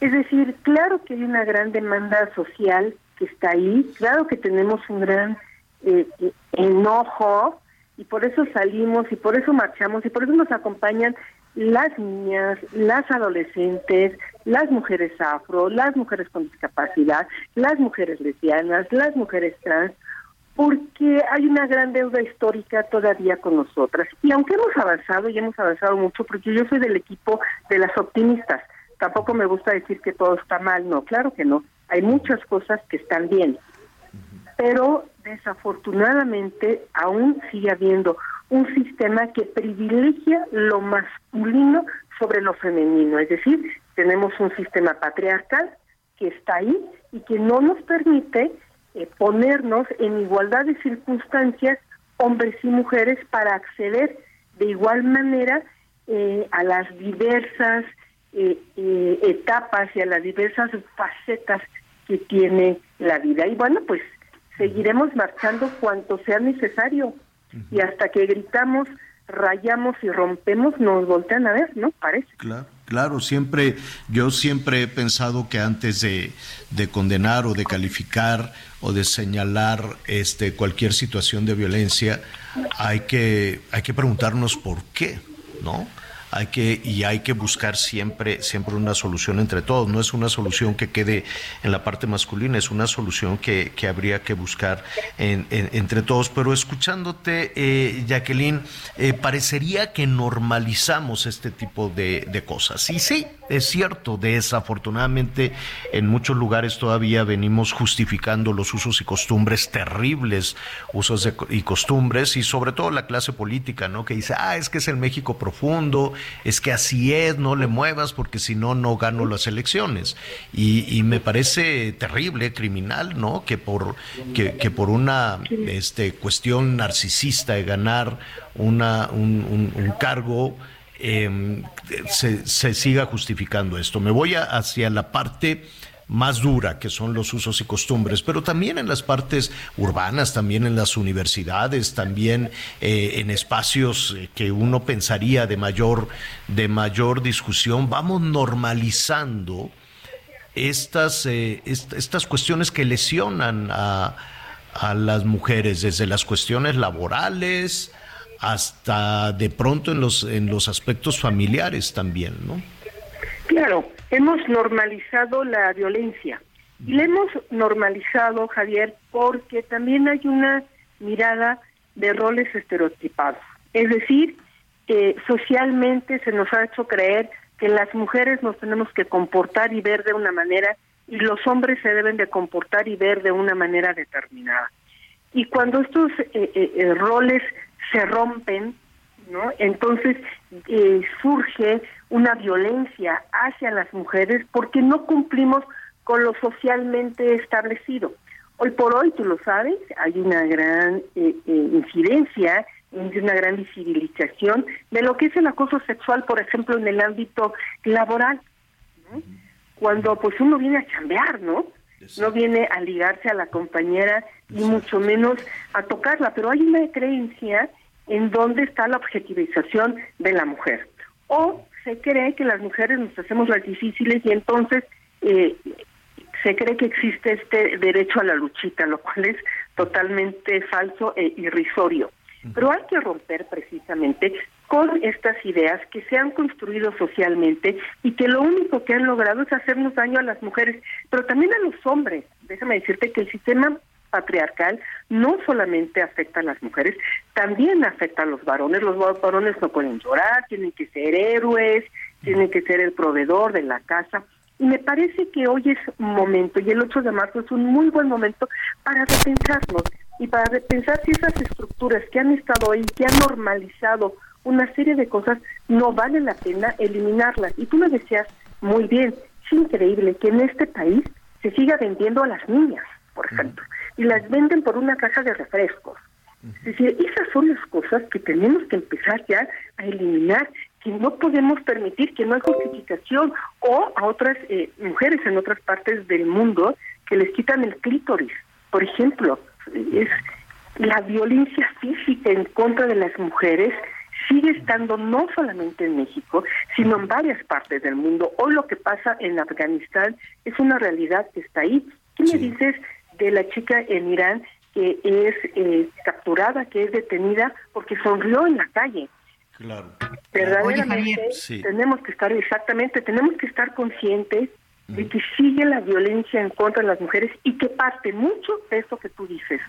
Es decir, claro que hay una gran demanda social que está ahí, claro que tenemos un gran eh, eh, enojo y por eso salimos y por eso marchamos y por eso nos acompañan las niñas, las adolescentes, las mujeres afro, las mujeres con discapacidad, las mujeres lesbianas, las mujeres trans, porque hay una gran deuda histórica todavía con nosotras. Y aunque hemos avanzado y hemos avanzado mucho, porque yo soy del equipo de las optimistas, tampoco me gusta decir que todo está mal, no, claro que no, hay muchas cosas que están bien, pero desafortunadamente aún sigue habiendo un sistema que privilegia lo masculino sobre lo femenino, es decir, tenemos un sistema patriarcal que está ahí y que no nos permite eh, ponernos en igualdad de circunstancias hombres y mujeres para acceder de igual manera eh, a las diversas eh, etapas y a las diversas facetas que tiene la vida. Y bueno, pues seguiremos marchando cuanto sea necesario y hasta que gritamos, rayamos y rompemos, nos voltean a ver, ¿no? Parece. Claro. Claro, siempre, yo siempre he pensado que antes de, de, condenar o de calificar o de señalar este, cualquier situación de violencia, hay que, hay que preguntarnos por qué, ¿no? Hay que y hay que buscar siempre siempre una solución entre todos. No es una solución que quede en la parte masculina es una solución que, que habría que buscar en, entre todos. Pero escuchándote eh, Jacqueline eh, parecería que normalizamos este tipo de, de cosas. Y sí es cierto, desafortunadamente en muchos lugares todavía venimos justificando los usos y costumbres terribles, usos y costumbres, y sobre todo la clase política, ¿no? Que dice, ah, es que es el México profundo, es que así es, no le muevas porque si no, no gano las elecciones. Y, me parece terrible, criminal, ¿no? Que por, que, por una este, cuestión narcisista de ganar una, un, cargo, eh, se, se, siga justificando esto. Me voy hacia la parte más dura, que son los usos y costumbres, pero también en las partes urbanas, también en las universidades, también eh, en espacios eh, que uno pensaría de mayor, de mayor discusión, vamos normalizando estas, eh, estas cuestiones que lesionan a, a las mujeres, desde las cuestiones laborales, hasta de pronto en los, en los aspectos familiares también, ¿no? Claro, hemos normalizado la violencia. Y la hemos normalizado, Javier, porque también hay una mirada de roles estereotipados. Es decir, que socialmente se nos ha hecho creer que las mujeres nos tenemos que comportar y ver de una manera y los hombres se deben de comportar y ver de una manera determinada. Y cuando estos eh, eh, eh roles se rompen, ¿no? Entonces eh, surge una violencia hacia las mujeres porque no cumplimos con lo socialmente establecido. Hoy por hoy, tú lo sabes, hay una gran eh, eh, incidencia y una gran visibilización de lo que es el acoso sexual, por ejemplo, en el ámbito laboral. Cuando pues uno viene a chambear, ¿no? No viene a ligarse a la compañera y mucho menos a tocarla, pero hay una creencia en dónde está la objetivización de la mujer. O se cree que las mujeres nos hacemos las difíciles y entonces eh, se cree que existe este derecho a la luchita, lo cual es totalmente falso e irrisorio. Pero hay que romper precisamente con estas ideas que se han construido socialmente y que lo único que han logrado es hacernos daño a las mujeres, pero también a los hombres. Déjame decirte que el sistema patriarcal no solamente afecta a las mujeres, también afecta a los varones. Los varones no pueden llorar, tienen que ser héroes, tienen que ser el proveedor de la casa. Y me parece que hoy es momento, y el 8 de marzo es un muy buen momento para repensarnos y para repensar si esas estructuras que han estado ahí, que han normalizado una serie de cosas, no vale la pena eliminarlas. Y tú me decías muy bien, es increíble que en este país se siga vendiendo a las niñas, por ejemplo y las venden por una caja de refrescos. Es decir, esas son las cosas que tenemos que empezar ya a eliminar, que no podemos permitir que no hay justificación o a otras eh, mujeres en otras partes del mundo que les quitan el clítoris, por ejemplo. es la violencia física en contra de las mujeres sigue estando no solamente en México, sino en varias partes del mundo. Hoy lo que pasa en Afganistán es una realidad que está ahí. ¿Qué me dices de la chica en Irán que es eh, capturada, que es detenida porque sonrió en la calle? Claro. Verdaderamente tenemos que estar exactamente, tenemos que estar conscientes de que sigue la violencia en contra de las mujeres y que parte mucho de eso que tú dices.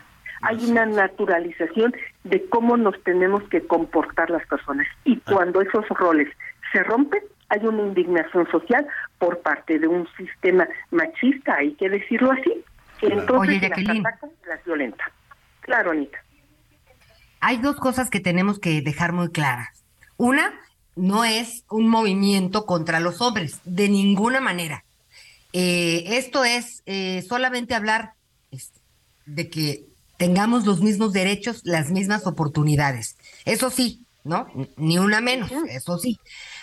Hay una naturalización de cómo nos tenemos que comportar las personas y ah. cuando esos roles se rompen, hay una indignación social por parte de un sistema machista, hay que decirlo así, entonces las ataca, las violenta. Claro, Anita. Hay dos cosas que tenemos que dejar muy claras. Una, no es un movimiento contra los hombres, de ninguna manera. Eh, esto es eh, solamente hablar este, de que tengamos los mismos derechos, las mismas oportunidades. Eso sí, ¿no? Ni una menos, eso sí.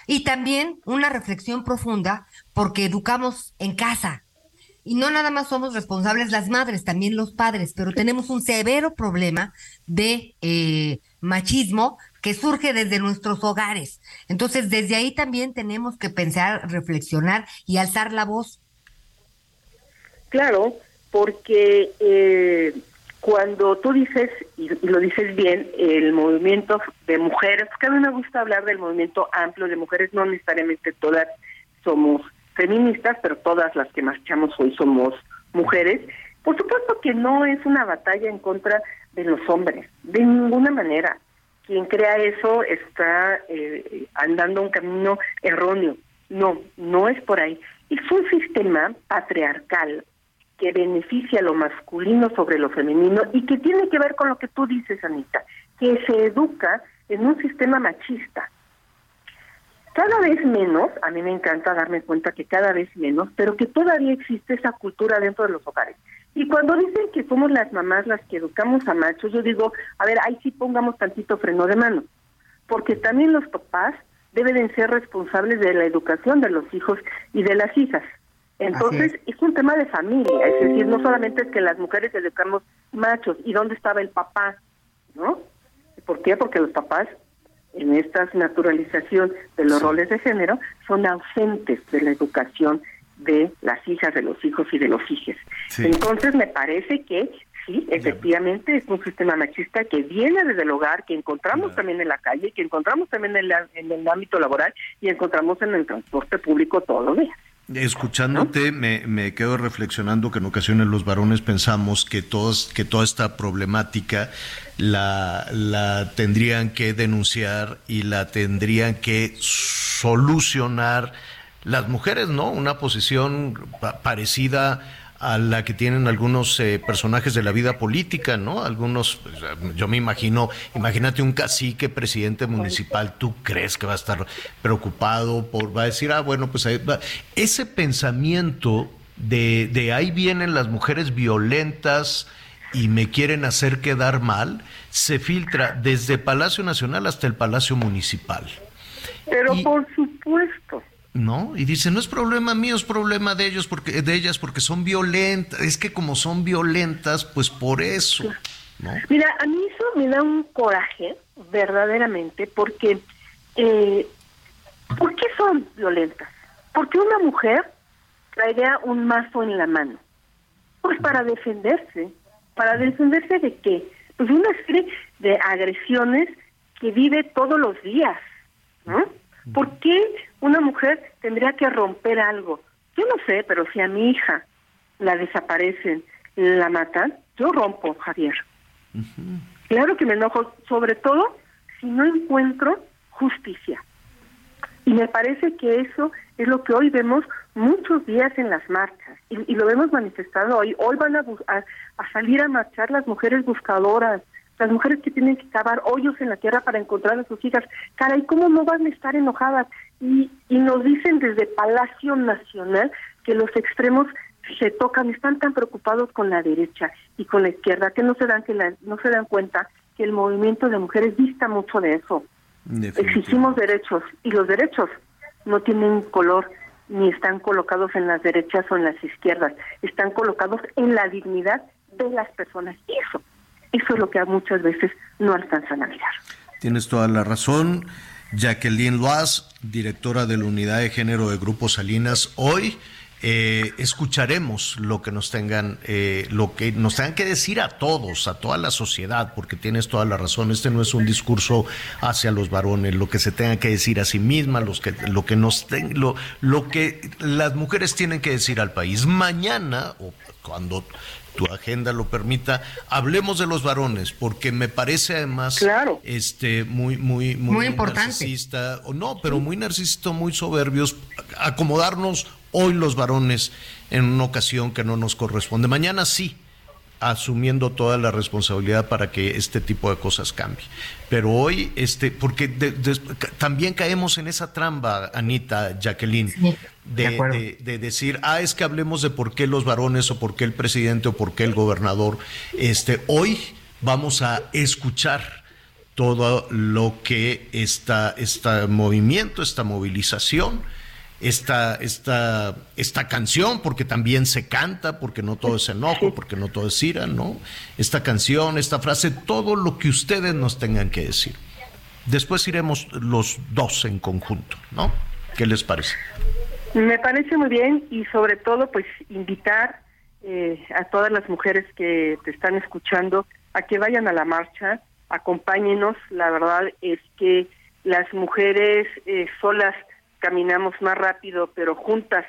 Y también una reflexión profunda porque educamos en casa. Y no nada más somos responsables las madres, también los padres, pero tenemos un severo problema de eh, machismo que surge desde nuestros hogares. Entonces, desde ahí también tenemos que pensar, reflexionar y alzar la voz Claro, porque eh, cuando tú dices, y, lo dices bien, el movimiento de mujeres, que a mí me gusta hablar del movimiento amplio de mujeres, no necesariamente todas somos feministas, pero todas las que marchamos hoy somos mujeres. Por supuesto que no es una batalla en contra de los hombres, de ninguna manera. Quien crea eso está eh, andando un camino erróneo. No, no es por ahí. Es un sistema patriarcal que beneficia lo masculino sobre lo femenino y que tiene que ver con lo que tú dices, Anita, que se educa en un sistema machista. Cada vez menos, a mí me encanta darme cuenta que cada vez menos, pero que todavía existe esa cultura dentro de los hogares. Y cuando dicen que somos las mamás las que educamos a machos, yo digo, a ver, ahí sí pongamos tantito freno de mano, porque también los papás deben ser responsables de la educación de los hijos y de las hijas. Entonces, es. un tema de familia, es decir, no solamente es que las mujeres educamos machos, ¿y dónde estaba el papá? ¿No? ¿Por qué? Porque los papás, en esta naturalización de los roles de género, son ausentes de la educación de las hijas, de los hijos y de los hijos. Entonces, me parece que sí, efectivamente es un sistema machista que viene desde el hogar, que encontramos también en la calle, que encontramos también en, en el ámbito laboral y encontramos en el transporte público todos los días. Escuchándote, me, me, quedo reflexionando que en ocasiones los varones pensamos que, todos, que toda esta problemática la, la tendrían que denunciar y la tendrían que solucionar las mujeres, ¿no? Una posición parecida a la que tienen algunos eh, personajes de la vida política, ¿no? Algunos, pues, yo me imagino, imagínate un cacique, presidente municipal, ¿tú crees que va a estar preocupado por, va a decir, ah, bueno, pues ese pensamiento de, de ahí vienen las mujeres violentas y me quieren hacer quedar mal, se filtra desde Palacio Nacional hasta el Palacio Municipal. Pero por supuesto. ¿No? Y dice, no es problema mío, es problema de ellos porque de ellas porque son violentas, es que como son violentas, pues por eso, ¿no? Mira, a mí eso me da un coraje, verdaderamente, porque eh, ¿por qué son violentas? Porque una mujer traería un mazo en la mano. Pues para defenderse. ¿Para defenderse de qué? Pues una serie de agresiones que vive todos los días, ¿no? ¿Por qué una mujer tendría que romper algo? Yo no sé, pero si a mi hija la desaparecen, la matan, yo rompo, Javier. Claro que me enojo, sobre todo si no encuentro justicia. Y me parece que eso es lo que hoy vemos muchos días en las marchas y, lo hemos manifestado hoy. Hoy van a, a salir a marchar las mujeres buscadoras, las mujeres que tienen que cavar hoyos en la tierra para encontrar a sus hijas, caray, ¿cómo no van a estar enojadas? Y, y nos dicen desde Palacio Nacional que los extremos se tocan, están tan preocupados con la derecha y con la izquierda que no se dan que no se dan cuenta que el movimiento de mujeres dista mucho de eso. Exigimos derechos y los derechos no tienen color ni están colocados en las derechas o en las izquierdas, están colocados en la dignidad de las personas. Y eso, eso es lo que muchas veces no alcanzan a mirar. Tienes toda la razón. Jacqueline Loaz, directora de la Unidad de Género de Grupo Salinas, hoy eh, escucharemos lo que nos tengan, eh, lo que nos tengan que decir a todos, a toda la sociedad, porque tienes toda la razón. Este no es un discurso hacia los varones, lo que se tenga que decir a sí misma, los que, lo que nos lo, lo que las mujeres tienen que decir al país. Mañana, o cuando tu agenda lo permita, hablemos de los varones, porque me parece además este muy muy muy, importante. narcisista, o no, pero muy narcisista, muy soberbios, acomodarnos hoy los varones en una ocasión que no nos corresponde. Mañana sí, asumiendo toda la responsabilidad para que este tipo de cosas cambie. Pero hoy, este, porque también caemos en esa trampa, Anita, Jacqueline, de, de, decir, ah, es que hablemos de por qué los varones o por qué el presidente o por qué el gobernador. Este, hoy vamos a escuchar todo lo que está este movimiento, esta movilización, esta, esta, esta canción, porque también se canta, porque no todo es enojo, porque no todo es ira, ¿no? Esta canción, esta frase, todo lo que ustedes nos tengan que decir. Después iremos los dos en conjunto, ¿no? ¿Qué les parece? Me parece muy bien y sobre todo pues invitar eh, a todas las mujeres que te están escuchando a que vayan a la marcha, acompáñenos, la verdad es que las mujeres eh, solas caminamos más rápido, pero juntas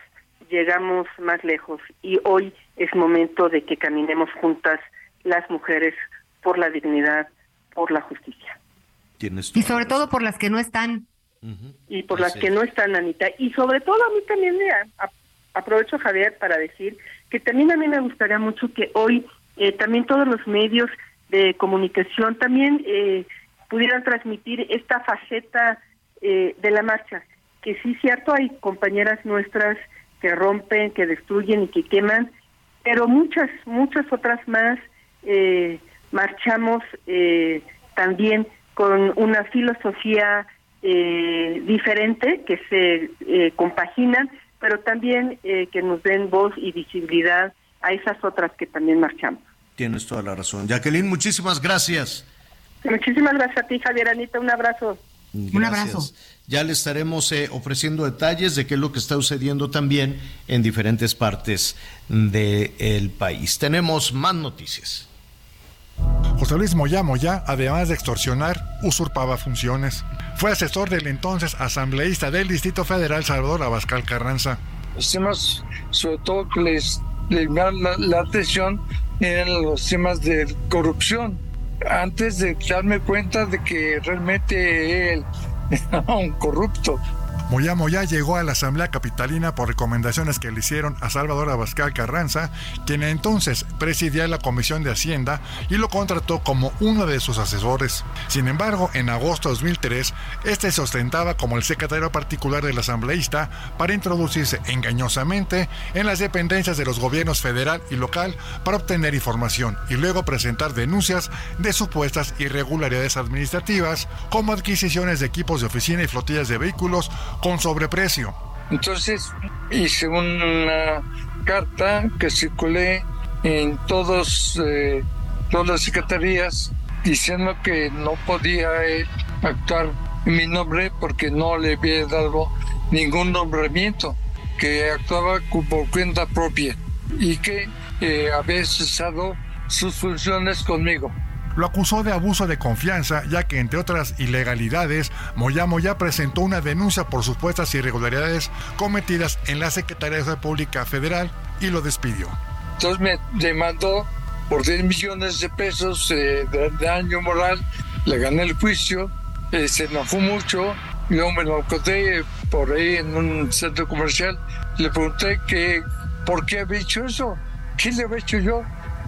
llegamos más lejos y hoy es momento de que caminemos juntas las mujeres por la dignidad, por la justicia. y sobre todo por las que no están. Y por las que no están, Anita. Y sobre todo a mí también me aprovecho, Javier, para decir que también a mí me gustaría mucho que hoy eh, también todos los medios de comunicación también eh, pudieran transmitir esta faceta eh, de la marcha que sí, cierto, hay compañeras nuestras que rompen, que destruyen y que queman, pero muchas, muchas otras más eh, marchamos eh, también con una filosofía eh, diferente que se compaginan, pero también que nos den voz y visibilidad a esas otras que también marchamos. Tienes toda la razón. Jacqueline, muchísimas gracias. Muchísimas gracias a ti, Javier Anita. Un abrazo. Un abrazo. Ya le estaremos eh, ofreciendo detalles de qué es lo que está sucediendo también en diferentes partes del país. Tenemos más noticias. José Luis Moya Moya, además de extorsionar, usurpaba funciones. Fue asesor del entonces asambleísta del Distrito Federal Salvador Abascal Carranza. Los temas, sobre todo que les, les la, la atención, eran los temas de corrupción. Antes de darme cuenta de que realmente él un corrupto. Moya Moya llegó a la Asamblea Capitalina por recomendaciones que le hicieron a Salvador Abascal Carranza, quien entonces presidía la Comisión de Hacienda y lo contrató como uno de sus asesores. Sin embargo, en agosto de 2003, este se ostentaba como el secretario particular del asambleísta para introducirse engañosamente en las dependencias de los gobiernos federal y local para obtener información y luego presentar denuncias de supuestas irregularidades administrativas como adquisiciones de equipos de oficina y flotillas de vehículos con sobreprecio. Entonces hice una carta que circulé en todos, eh, todas las secretarías diciendo que no podía actuar en mi nombre porque no le había dado ningún nombramiento, que actuaba por cuenta propia y que eh, había cesado sus funciones conmigo lo acusó de abuso de confianza, ya que entre otras ilegalidades, Moya Moya presentó una denuncia por supuestas irregularidades cometidas en la Secretaría de República Federal y lo despidió. Entonces me demandó por 10 millones de pesos eh, de daño moral, le gané el juicio, eh, se enojó mucho, yo me lo encontré por ahí en un centro comercial, le pregunté que por qué había hecho eso, qué le había hecho yo.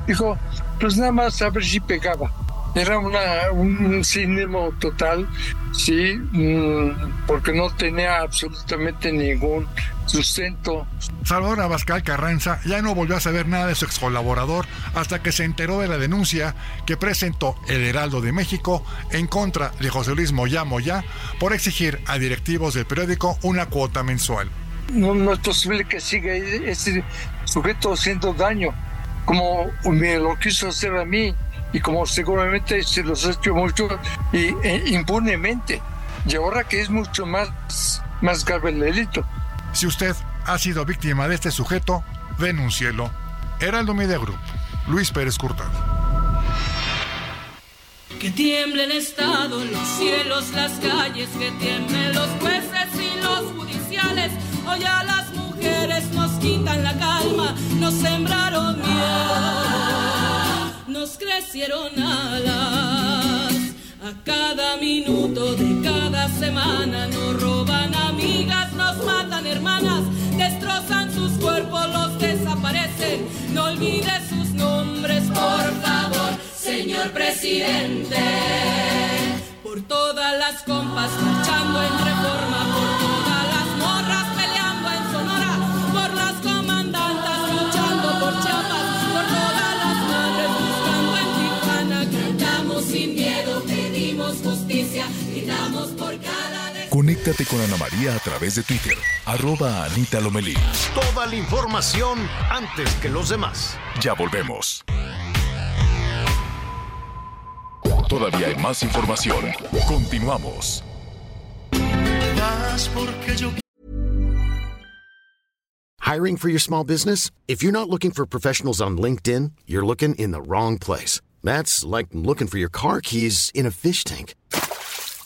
Dijo, pues nada más a ver si pegaba. Era una, un cinismo total, sí, mm, porque no tenía absolutamente ningún sustento. Salvador Abascal Carranza ya no volvió a saber nada de su ex colaborador hasta que se enteró de la denuncia que presentó el Heraldo de México en contra de José Luis Moya Moya por exigir a directivos del periódico una cuota mensual. No, no es posible que siga ese sujeto haciendo daño como me lo quiso hacer a mí y como seguramente se los ha hecho mucho y, e, impunemente. Y ahora que es mucho más, más grave el delito. Si usted ha sido víctima de este sujeto, denúncielo. Heraldo Media Group, Luis Pérez Curtado. Que tiemblen estado en los cielos, las calles, que tiemblen los jueces y los judiciales. Hoy a las mujeres nos quitan la calma, nos sembraron miedo, nos crecieron alas. A cada minuto de cada semana nos roban amigas, nos matan hermanas, destrozan sus cuerpos, los desaparecen. No olvide sus nombres, por favor, señor presidente. Por todas las compas marchando en reforma, Conéctate con Ana María a través de Twitter, arroba Anita Lomelí. Toda la información antes que los demás. Ya volvemos. Todavía hay más información. Continuamos. Hiring for your small business? If you're not looking for professionals on LinkedIn, you're looking in the wrong place. That's like looking for your car keys in a fish tank.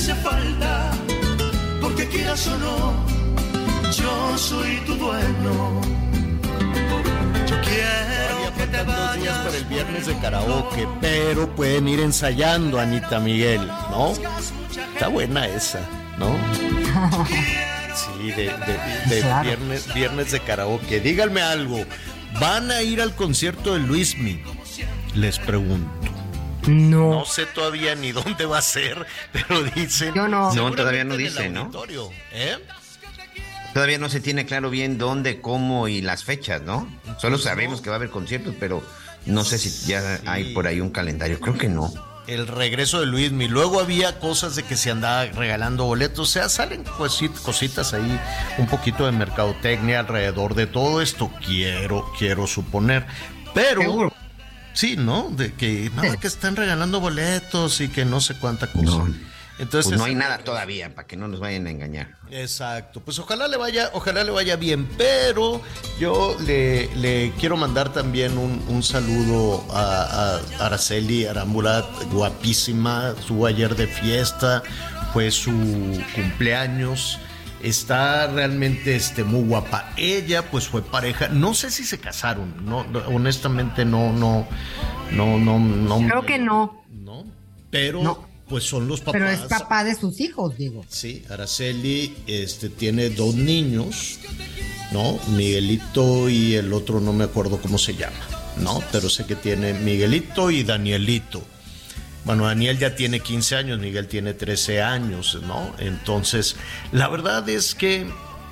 Hace falta. Porque quieras o no, yo soy tu dueño. Yo quiero que te Dos días vayas. para el viernes de karaoke, pero pueden ir ensayando, Anita Miguel, ¿no? Está buena esa, ¿no? Sí, de, de- de Claro. viernes, viernes de karaoke. Díganme algo, ¿van a ir al concierto de Luismi? Les pregunto. No. No sé todavía ni dónde va a ser, pero dicen. Yo no. No, todavía no dice, ¿no? ¿eh? Todavía no se tiene claro bien dónde, cómo y las fechas, ¿no? Solo Pues sabemos no. que va a haber conciertos, pero no sé si ya hay por ahí un calendario. Creo que no. el regreso de Luismi. Luego había cosas de que se andaba regalando boletos. O sea, salen cosit- cositas ahí, un poquito de mercadotecnia alrededor de todo esto. Quiero, quiero suponer. Pero. Sí, ¿no? De que, no, de que están regalando boletos y que no sé cuánta cosa. No. Entonces, Pues no hay nada todavía, para que no nos vayan a engañar. Exacto, pues ojalá le vaya, ojalá le vaya bien, pero yo le, le quiero mandar también un, un saludo a, a Araceli Arambulat, guapísima, estuvo ayer de fiesta, fue su cumpleaños, está realmente este, muy guapa. Ella pues fue pareja, no sé si se casaron, no, honestamente no, no, no, no, no. Creo que no, no, pero No. pues son los papás. pero es papá de sus hijos, digo. Sí, Araceli este, tiene dos niños, ¿no? Miguelito y el otro no me acuerdo cómo se llama, ¿no? Pero sé que tiene Miguelito y Danielito. Bueno, Daniel ya tiene 15 años, Miguel tiene 13 años, ¿no? Entonces, la verdad es que,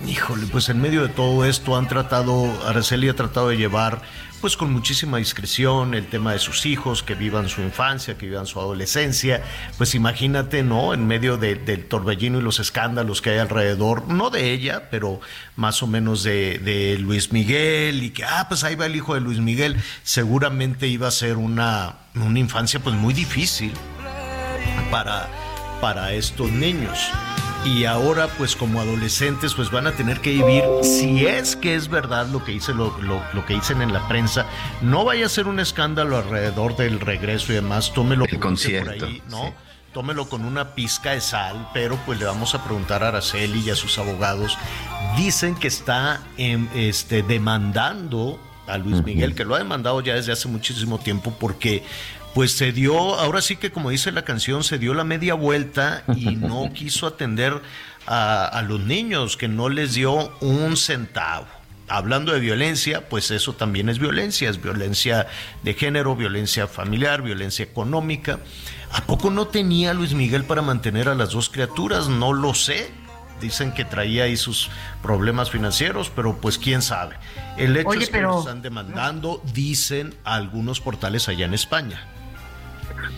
híjole, pues en medio de todo esto han tratado, Araceli ha tratado de llevar, pues con muchísima discreción, el tema de sus hijos, que vivan su infancia, que vivan su adolescencia. Pues imagínate, ¿no? En medio de- del torbellino y los escándalos que hay alrededor, no de ella, pero más o menos de, de Luis Miguel, y que, ah, pues ahí va el hijo de Luis Miguel, seguramente iba a ser una, una infancia pues muy difícil para, para estos niños. Y ahora, pues como adolescentes, pues van a tener que vivir, si es que es verdad lo que, dice, lo, lo- lo que dicen en la prensa, no vaya a ser un escándalo alrededor del regreso y demás, tómelo El dice por concierto, ahí, ¿no? sí. Tómelo con una pizca de sal, pero pues le vamos a preguntar a Araceli y a sus abogados. Dicen que está em, este, demandando a Luis Miguel, que lo ha demandado ya desde hace muchísimo tiempo porque pues se dio, ahora sí que como dice la canción, se dio la media vuelta y no quiso atender a, a los niños, que no les dio un centavo. hablando de violencia, pues eso también es violencia, es violencia de género, violencia familiar, violencia económica. ¿A poco no tenía Luis Miguel para mantener a las dos criaturas? No lo sé. Dicen que traía ahí sus problemas financieros, pero pues quién sabe. El hecho es que lo están demandando, dicen algunos portales allá en España.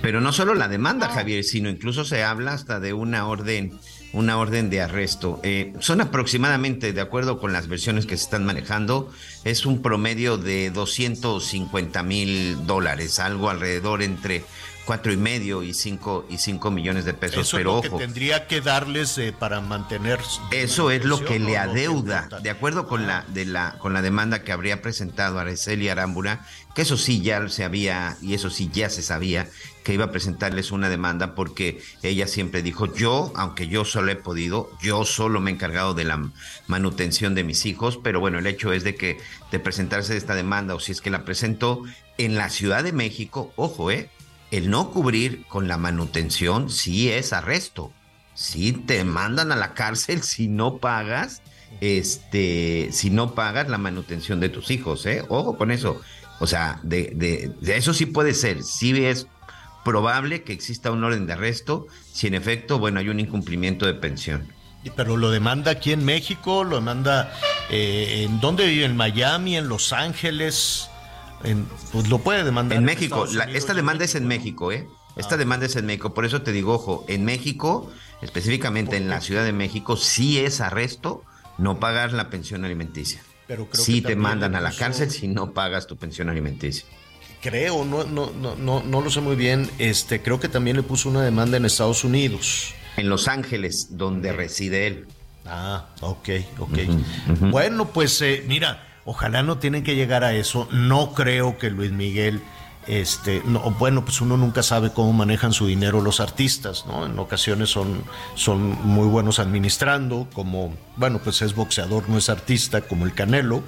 Pero no solo la demanda, Javier, sino incluso se habla hasta de una orden, una orden de arresto. Eh, son aproximadamente, de acuerdo con las versiones que se están manejando, es un promedio de 250 mil dólares, algo alrededor entre cuatro y medio y cinco y cinco millones de pesos. Eso pero es lo que tendría que darles eh, para mantener. Eso es lo que le adeuda, de acuerdo con la de la con la demanda que habría presentado Araceli Arámbura, que eso sí ya se había y eso sí ya se sabía que iba a presentarles una demanda porque ella siempre dijo yo, aunque yo solo he podido, yo solo me he encargado de la manutención de mis hijos, pero bueno, el hecho es de que de presentarse esta demanda o si es que la presentó en la Ciudad de México, ojo, eh, el no cubrir con la manutención sí es arresto. Sí te mandan a la cárcel si no pagas, este, si no pagas la manutención de tus hijos, ¿eh? Ojo con eso. O sea, de, de, de eso sí puede ser. Sí es probable que exista un orden de arresto si en efecto, bueno, hay un incumplimiento de pensión. Pero lo demanda aquí en México, lo demanda eh, en dónde vive, en Miami, en Los Ángeles. En, pues lo puede demandar. En México, la, esta demanda es en México, ¿eh? Esta demanda es en México, por eso te digo, ojo, en México, específicamente en la Ciudad de México, sí es arresto no pagar la pensión alimenticia. Pero creo sí que te mandan a la cárcel si no pagas tu pensión alimenticia. Creo, no, no, no, no, no lo sé muy bien. Este, creo que también le puso una demanda en Estados Unidos. En Los Ángeles, donde reside él. Ah, ok, ok. Bueno, pues eh, mira, ojalá no tienen que llegar a eso. No creo que Luis Miguel, este, no, bueno, pues uno nunca sabe cómo manejan su dinero los artistas, ¿no? En ocasiones son, son muy buenos administrando, como, bueno, pues es boxeador, no es artista, como el Canelo.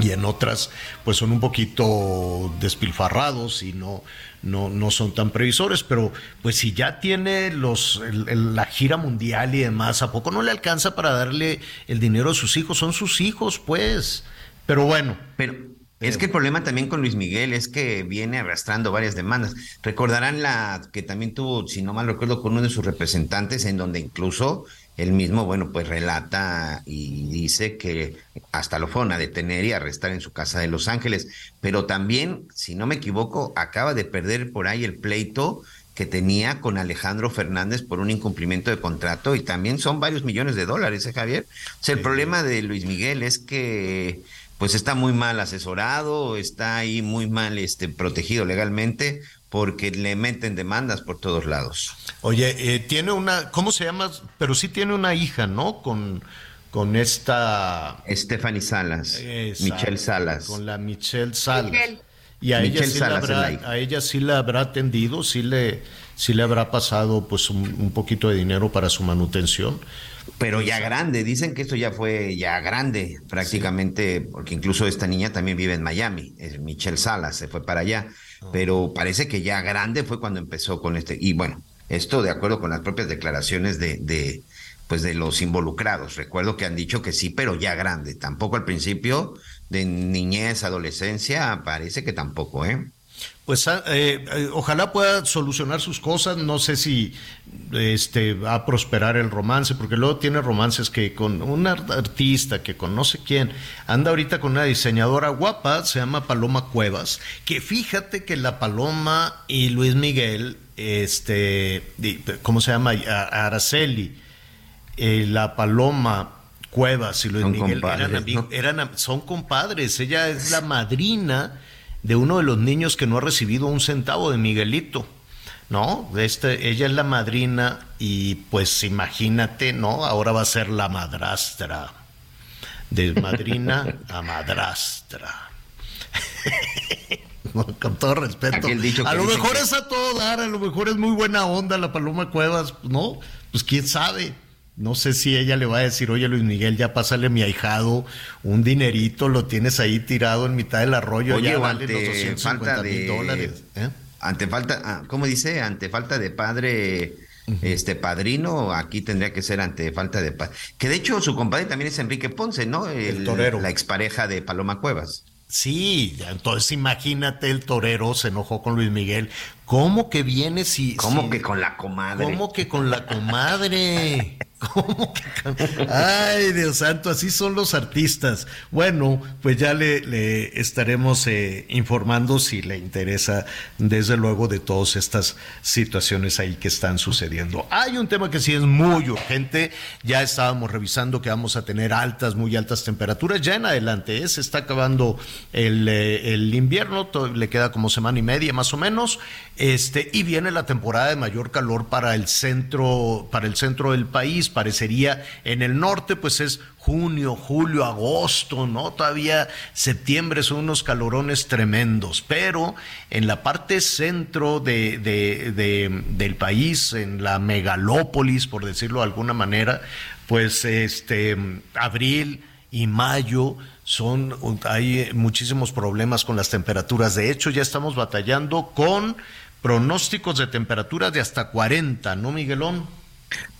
Y en otras, pues son un poquito despilfarrados y no, no, no son tan previsores. Pero, pues si ya tiene los, el- el- la gira mundial y demás, ¿a poco no le alcanza para darle el dinero a sus hijos? Son sus hijos, pues. Pero bueno. Pero es que el problema también con Luis Miguel es que viene arrastrando varias demandas. Recordarán la que también tuvo, si no mal recuerdo, con uno de sus representantes, en donde incluso él mismo, bueno, pues relata y dice que hasta lo fueron a detener y arrestar en su casa de Los Ángeles. Pero también, si no me equivoco, acaba de perder por ahí el pleito que tenía con Alejandro Fernández por un incumplimiento de contrato y también son varios millones de dólares, ¿eh, Javier? O sea, el problema de Luis Miguel es que pues está muy mal asesorado, está ahí muy mal este protegido legalmente porque le meten demandas por todos lados. Oye, eh, tiene una, ¿cómo se llama? Pero sí tiene una hija, ¿no? Con, con esta... Stephanie Salas, Michelle Salas. Con la Michelle Salas. Michelle. Y a ella, Michelle sí Salas la habrá, a ella sí le habrá atendido, sí le, sí le habrá pasado pues un, un poquito de dinero para su manutención. Pero ya grande, dicen que esto ya fue ya grande prácticamente, porque incluso esta niña también vive en Miami, es Michelle Salas, se fue para allá, pero parece que ya grande fue cuando empezó con este, y bueno, esto de acuerdo con las propias declaraciones de, de pues de los involucrados, recuerdo que han dicho que sí, pero ya grande, tampoco al principio, de niñez, adolescencia, parece que tampoco, ¿eh? Pues ah, eh, eh, ojalá pueda solucionar sus cosas. No sé si este va a prosperar el romance, porque luego tiene romances que con un art- artista, que con no sé quién, anda ahorita con una diseñadora guapa, se llama Paloma Cuevas, que fíjate que la Paloma y Luis Miguel, este, ¿cómo se llama? Araceli, eh, la Paloma Cuevas y Luis Son Miguel eran, ¿no? eran son compadres. Ella es la madrina de uno de los niños que no ha recibido un centavo de Miguelito. ¿No? Este, ella es la madrina y pues imagínate, ¿no? Ahora va a ser la madrastra. De madrina a madrastra. Con todo respeto. Dicho A lo mejor que- es a todo dar, a lo mejor es muy buena onda la Paloma Cuevas, ¿no? Pues quién sabe. No sé si ella le va a decir, oye Luis Miguel, ya pásale mi ahijado un dinerito, lo tienes ahí tirado en mitad del arroyo, Oye, ya vale ante los 250 falta mil de- dólares. ¿eh? Ante falta, ah, ¿cómo dice? Ante falta de padre, este padrino, aquí tendría que ser ante falta de paz. Que de hecho su compadre también es Enrique Ponce, ¿no? El, torero. La expareja de Paloma Cuevas. Sí, entonces imagínate el torero se enojó con Luis Miguel. ¿Cómo que viene si... ¿Cómo que con la comadre? ¿Cómo que con la comadre? ¿Cómo que Ay, Dios santo, así son los artistas. Bueno, pues ya le, estaremos eh, informando si le interesa, desde luego, de todas estas situaciones ahí que están sucediendo. Hay un tema que sí es muy urgente. Ya estábamos revisando que vamos a tener altas, muy altas temperaturas. Ya en adelante, ¿eh? se está acabando el, eh, el invierno, le queda como semana y media más o menos. Este, y viene la temporada de mayor calor para el centro, para el centro del país, parecería en el norte, pues es junio, julio, agosto, ¿no? Todavía septiembre son unos calorones tremendos, pero en la parte centro de, del país, en la megalópolis, por decirlo de alguna manera, pues este abril y mayo son hay muchísimos problemas con las temperaturas. De hecho, ya estamos batallando con pronósticos de temperaturas de hasta 40, ¿no, Miguelón?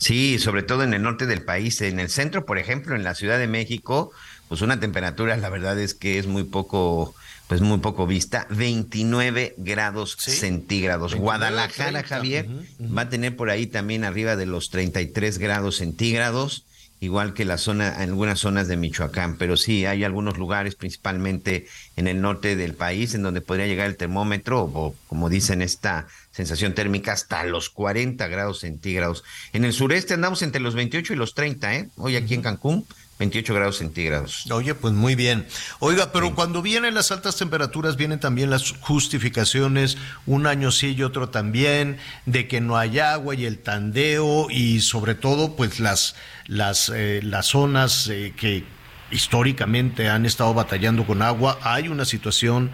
Sí, sobre todo en el norte del país. En el centro, por ejemplo, en la Ciudad de México, pues una temperatura, la verdad es que es muy poco, pues muy poco vista, 29 grados centígrados. Guadalajara, Javier, va a tener por ahí también arriba de los 33 grados centígrados igual que la zona, en algunas zonas de Michoacán, pero sí hay algunos lugares, principalmente en el norte del país, en donde podría llegar el termómetro, o como dicen, esta sensación térmica hasta los 40 grados centígrados. En el sureste andamos entre los 28 y los 30, ¿eh? Hoy aquí en Cancún 28 grados centígrados. Oye, pues muy bien. Oiga, pero cuando vienen las altas temperaturas, vienen también las justificaciones, un año sí y otro también, de que no hay agua y el tandeo y sobre todo, pues las, las, eh, las zonas eh, que históricamente han estado batallando con agua. Hay una situación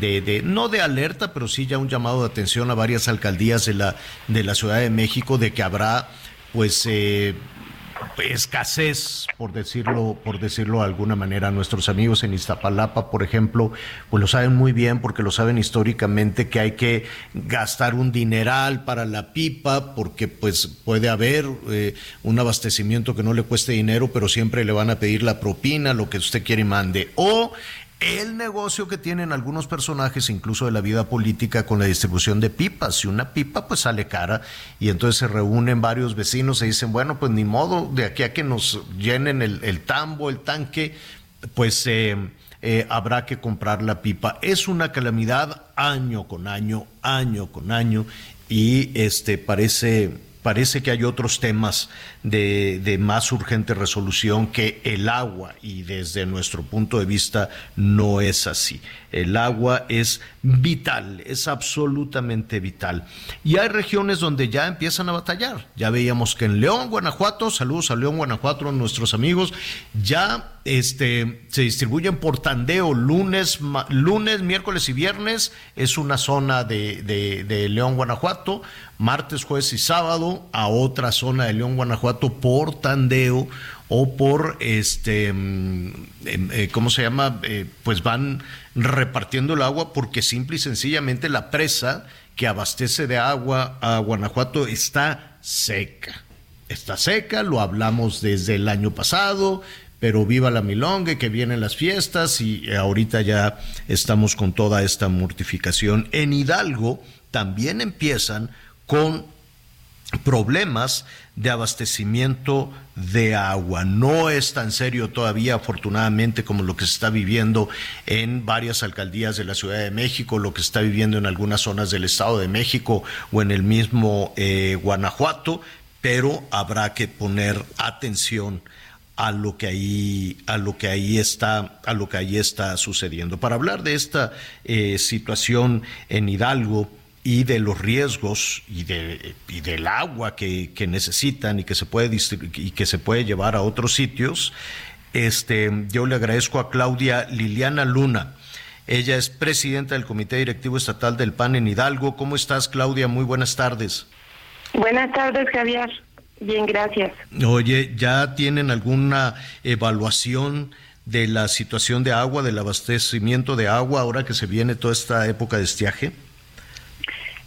de, de, no de alerta, pero sí ya un llamado de atención a varias alcaldías de la, de la Ciudad de México de que habrá pues eh, escasez, por decirlo, por decirlo de alguna manera. Nuestros amigos en Iztapalapa, por ejemplo, pues lo saben muy bien porque lo saben históricamente que hay que gastar un dineral para la pipa porque pues puede haber eh, un abastecimiento que no le cueste dinero, pero siempre le van a pedir la propina, lo que usted quiere y mande. O el negocio que tienen algunos personajes, incluso de la vida política, con la distribución de pipas. Si una pipa pues sale cara y entonces se reúnen varios vecinos y dicen, bueno, pues ni modo, de aquí a que nos llenen el, tambo, el tanque, pues eh, eh, habrá que comprar la pipa. Es una calamidad año con año, año con año, y este parece parece que hay otros temas de, de, más urgente resolución que el agua y desde nuestro punto de vista no es así. El agua es vital, es absolutamente vital. Y hay regiones donde ya empiezan a batallar. Ya veíamos que en León, Guanajuato, saludos a León, Guanajuato, nuestros amigos, ya este, se distribuyen por tandeo lunes, lunes, miércoles y viernes. Es una zona de, de León, Guanajuato. Martes, jueves y sábado a otra zona de León, Guanajuato por tandeo o por este, mm, em, eh, ¿cómo se llama? Eh, pues van repartiendo el agua porque simple y sencillamente la presa que abastece de agua a Guanajuato está seca. Está seca, lo hablamos desde el año pasado, pero viva la milonga, que vienen las fiestas y ahorita ya estamos con toda esta mortificación. En Hidalgo también empiezan con problemas de abastecimiento de agua. No es tan serio todavía, afortunadamente, como lo que se está viviendo en varias alcaldías de la Ciudad de México, lo que se está viviendo en algunas zonas del Estado de México o en el mismo eh, Guanajuato, pero habrá que poner atención a lo que ahí a lo que ahí está a lo que ahí está sucediendo para hablar de esta eh, situación en Hidalgo y de los riesgos y, de, y del agua que, que, necesitan y que se puede y que se puede llevar a otros sitios, este, yo le agradezco a Claudia Liliana Luna. Ella es presidenta del Comité Directivo Estatal del PAN en Hidalgo. ¿Cómo estás, Claudia? Muy buenas tardes. Buenas tardes, Javier. Bien, gracias. Oye, ¿ya tienen alguna evaluación de la situación de agua, del abastecimiento de agua, ahora que se viene toda esta época de estiaje?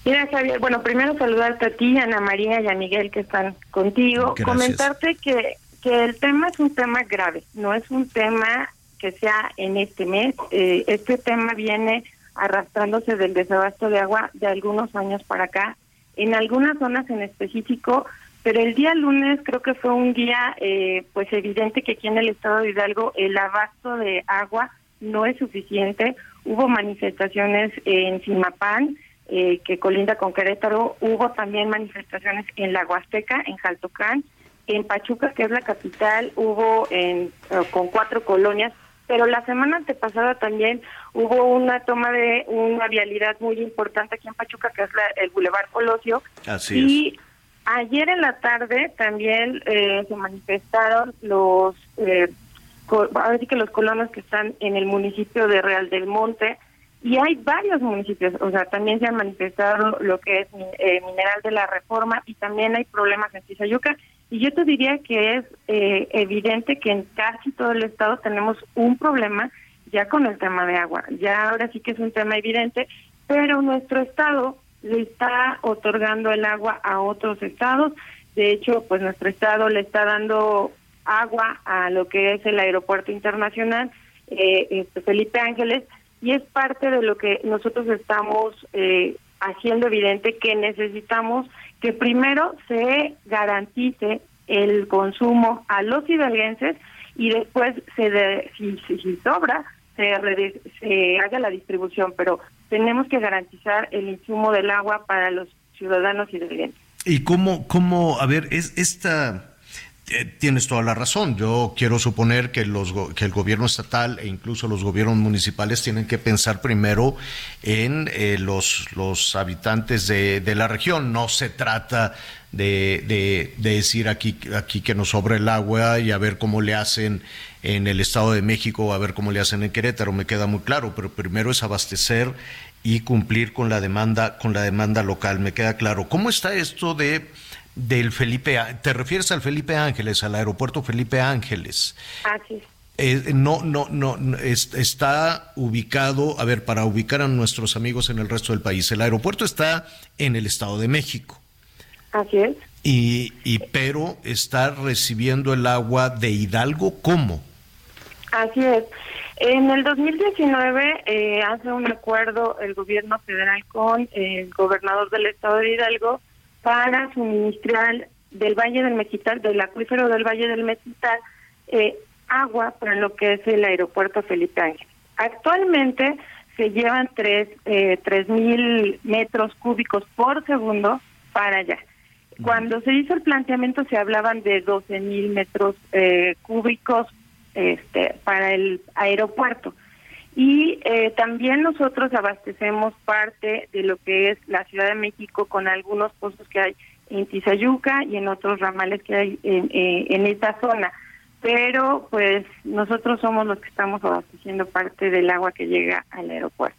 Mira, Javier, bueno, primero saludarte a ti, Ana María y a Miguel que están contigo. Comentarte que, que el tema es un tema grave, no es un tema que sea en este mes. Eh, este tema viene arrastrándose del desabasto de agua de algunos años para acá, en algunas zonas en específico, pero el día lunes creo que fue un día eh, pues evidente que aquí en el estado de Hidalgo el abasto de agua no es suficiente. Hubo manifestaciones en Simapán, eh, que colinda con Querétaro, hubo también manifestaciones en la Huasteca, en Jaltocán, en Pachuca, que es la capital, hubo en, eh, con cuatro colonias, pero la semana antepasada también hubo una toma de una vialidad muy importante aquí en Pachuca, que es el Boulevard Colosio. Así y ayer en la tarde también eh, se manifestaron los, eh, que los colonos que están en el municipio de Real del Monte, y hay varios municipios, o sea, también se han manifestado lo que es eh, Mineral de la Reforma y también hay problemas en Tizayuca. Y yo te diría que es eh, evidente que en casi todo el estado tenemos un problema ya con el tema de agua. Ya ahora sí que es un tema evidente, pero nuestro estado le está otorgando el agua a otros estados. De hecho, pues nuestro estado le está dando agua a lo que es el aeropuerto internacional eh, este, Felipe Ángeles y es parte de lo que nosotros estamos eh, haciendo evidente que necesitamos que primero se garantice el consumo a los hidalguenses y después se de, si, si, sobra se, se haga la distribución, pero tenemos que garantizar el insumo del agua para los ciudadanos hidalguenses. ¿Y cómo, cómo, a ver, es esta eh, tienes toda la razón. Yo quiero suponer que, los, que el gobierno estatal e incluso los gobiernos municipales tienen que pensar primero en eh, los, los habitantes de, de, la región. No se trata de, de, de, decir aquí, aquí que nos sobra el agua y a ver cómo le hacen en el Estado de México, a ver cómo le hacen en Querétaro, me queda muy claro, pero primero es abastecer y cumplir con la demanda, con la demanda local, me queda claro. ¿Cómo está esto de del Felipe, te refieres al Felipe Ángeles, al aeropuerto Felipe Ángeles. Así eh, no, no, no, está ubicado, a ver, para ubicar a nuestros amigos en el resto del país, el aeropuerto está en el Estado de México. Así es. Y, y pero está recibiendo el agua de Hidalgo, ¿cómo? Así es. En el 2019 eh, hace un acuerdo el gobierno federal con el gobernador del estado de Hidalgo para suministrar del Valle del Mexital, del acuífero del Valle del Mexital, eh, agua para lo que es el aeropuerto Felipe Ángel. Actualmente se llevan tres eh, mil metros cúbicos por segundo para allá. Cuando se hizo el planteamiento se hablaban de 12 mil metros eh, cúbicos este, para el aeropuerto. Y eh, también nosotros abastecemos parte de lo que es la Ciudad de México con algunos pozos que hay en Tizayuca y en otros ramales que hay en, eh, en esta zona. Pero pues nosotros somos los que estamos abasteciendo parte del agua que llega al aeropuerto.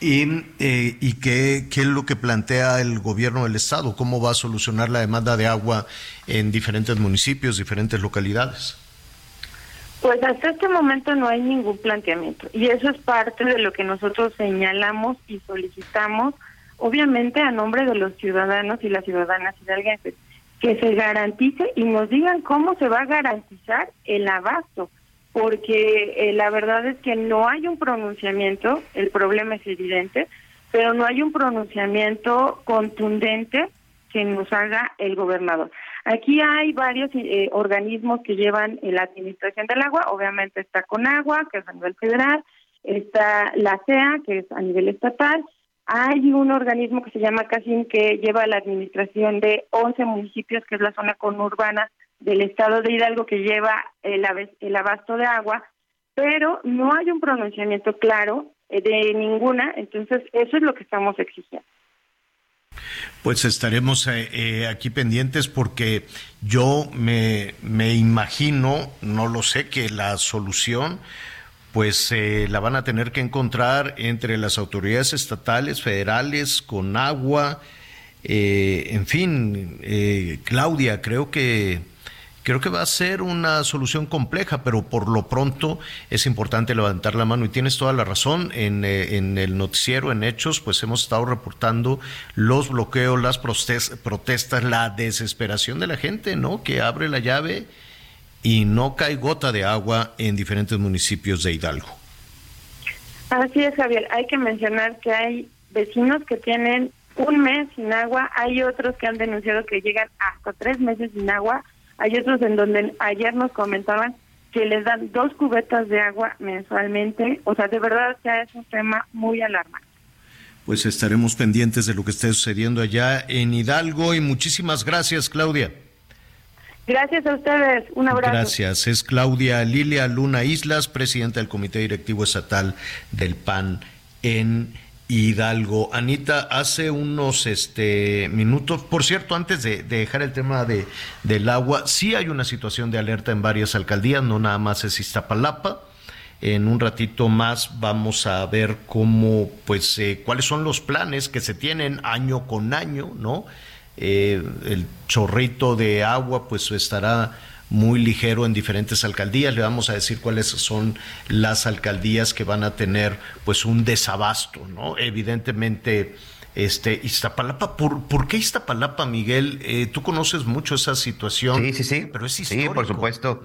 ¿Y, eh, ¿y qué, qué es lo que plantea el gobierno del Estado? ¿Cómo va a solucionar la demanda de agua en diferentes municipios, diferentes localidades? Pues hasta este momento no hay ningún planteamiento y eso es parte de lo que nosotros señalamos y solicitamos, obviamente a nombre de los ciudadanos y las ciudadanas hidalguenses, que se garantice y nos digan cómo se va a garantizar el abasto, porque eh, la verdad es que no hay un pronunciamiento, el problema es evidente, pero no hay un pronunciamiento contundente que nos haga el gobernador. Aquí hay varios eh, organismos que llevan la administración del agua, obviamente está con agua, que es a nivel federal, está la CEA, que es a nivel estatal, hay un organismo que se llama CASIM que lleva la administración de 11 municipios, que es la zona conurbana del estado de Hidalgo, que lleva el, el abasto de agua, pero no hay un pronunciamiento claro eh, de ninguna, entonces eso es lo que estamos exigiendo. Pues estaremos eh, eh, aquí pendientes porque yo me, me, imagino, no lo sé, que la solución pues eh, la van a tener que encontrar entre las autoridades estatales, federales, con agua, en fin, Claudia, creo que, Creo que va a ser una solución compleja, pero por lo pronto es importante levantar la mano y tienes toda la razón. En, eh, en el noticiero, en Hechos, pues hemos estado reportando los bloqueos, las protestas, la desesperación de la gente, ¿no? Que abre la llave y no cae gota de agua en diferentes municipios de Hidalgo. Así es, Javier. Hay que mencionar que hay vecinos que tienen un mes sin agua, hay otros que han denunciado que llegan hasta tres meses sin agua, hay otros en donde ayer nos comentaban que les dan dos cubetas de agua mensualmente, o sea, de verdad ya es un tema muy alarmante. Pues estaremos pendientes de lo que esté sucediendo allá en Hidalgo y muchísimas gracias, Claudia. Gracias a ustedes, un abrazo. Gracias, es Claudia Lilia Luna Islas, presidenta del Comité Directivo Estatal del PAN en Hidalgo. Anita, hace unos este, minutos, por cierto, antes de, dejar el tema de, del agua, sí hay una situación de alerta en varias alcaldías, no nada más es Iztapalapa. En un ratito más vamos a ver cómo, pues, eh, cuáles son los planes que se tienen año con año, ¿no? Eh, el chorrito de agua, pues, estará muy ligero en diferentes alcaldías. Le vamos a decir cuáles son las alcaldías que van a tener pues un desabasto, ¿no? Evidentemente, este Iztapalapa, ¿por, ¿por qué Iztapalapa, Miguel? Eh, tú conoces mucho esa situación. Sí, sí, sí. Pero es Sí, por supuesto.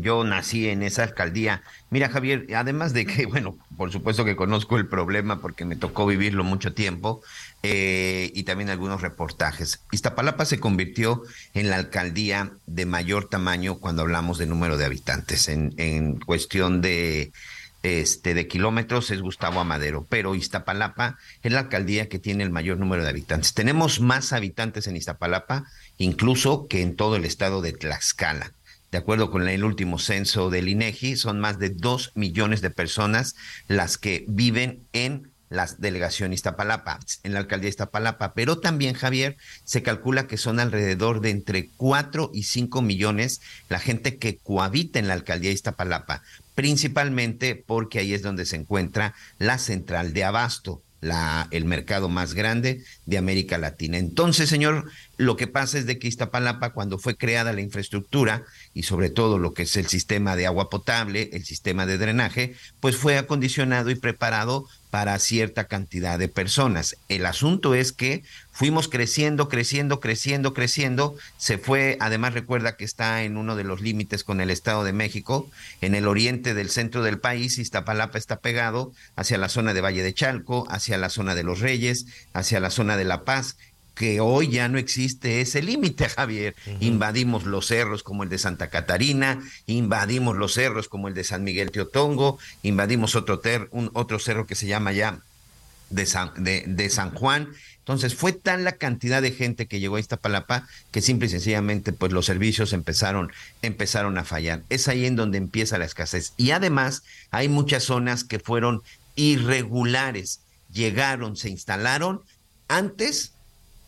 yo nací en esa alcaldía. Mira, Javier, además de que, bueno, por supuesto que conozco el problema porque me tocó vivirlo mucho tiempo, eh, y también algunos reportajes. Iztapalapa se convirtió en la alcaldía de mayor tamaño cuando hablamos de número de habitantes. En, en cuestión de, este, de kilómetros es Gustavo Amadero, pero Iztapalapa es la alcaldía que tiene el mayor número de habitantes. Tenemos más habitantes en Iztapalapa incluso que en todo el estado de Tlaxcala. De acuerdo con el último censo del INEGI, son más de dos millones de personas las que viven en la delegación Iztapalapa, en la alcaldía Iztapalapa, pero también, Javier, se calcula que son alrededor de entre 4 y 5 millones la gente que cohabita en la alcaldía Iztapalapa, principalmente porque ahí es donde se encuentra la central de abasto el mercado más grande de América Latina. Entonces, señor, lo que pasa es de que Iztapalapa, cuando fue creada la infraestructura y sobre todo lo que es el sistema de agua potable, el sistema de drenaje, pues fue acondicionado y preparado para cierta cantidad de personas. El asunto es que fuimos creciendo, creciendo, creciendo, creciendo. Se fue, además recuerda que está en uno de los límites con el Estado de México, en el oriente del centro del país, Iztapalapa está pegado hacia la zona de Valle de Chalco, hacia la zona de Los Reyes, hacia la zona de La Paz que hoy ya no existe ese límite, Javier. Invadimos los cerros como el de Santa Catarina, invadimos los cerros como el de San Miguel Teotongo, invadimos otro, un, otro cerro que se llama ya de San, de, de San Juan. Entonces fue tal la cantidad de gente que llegó a Iztapalapa que simple y sencillamente pues los servicios empezaron, empezaron a fallar. Es ahí en donde empieza la escasez. Y además hay muchas zonas que fueron irregulares. Llegaron, se instalaron antes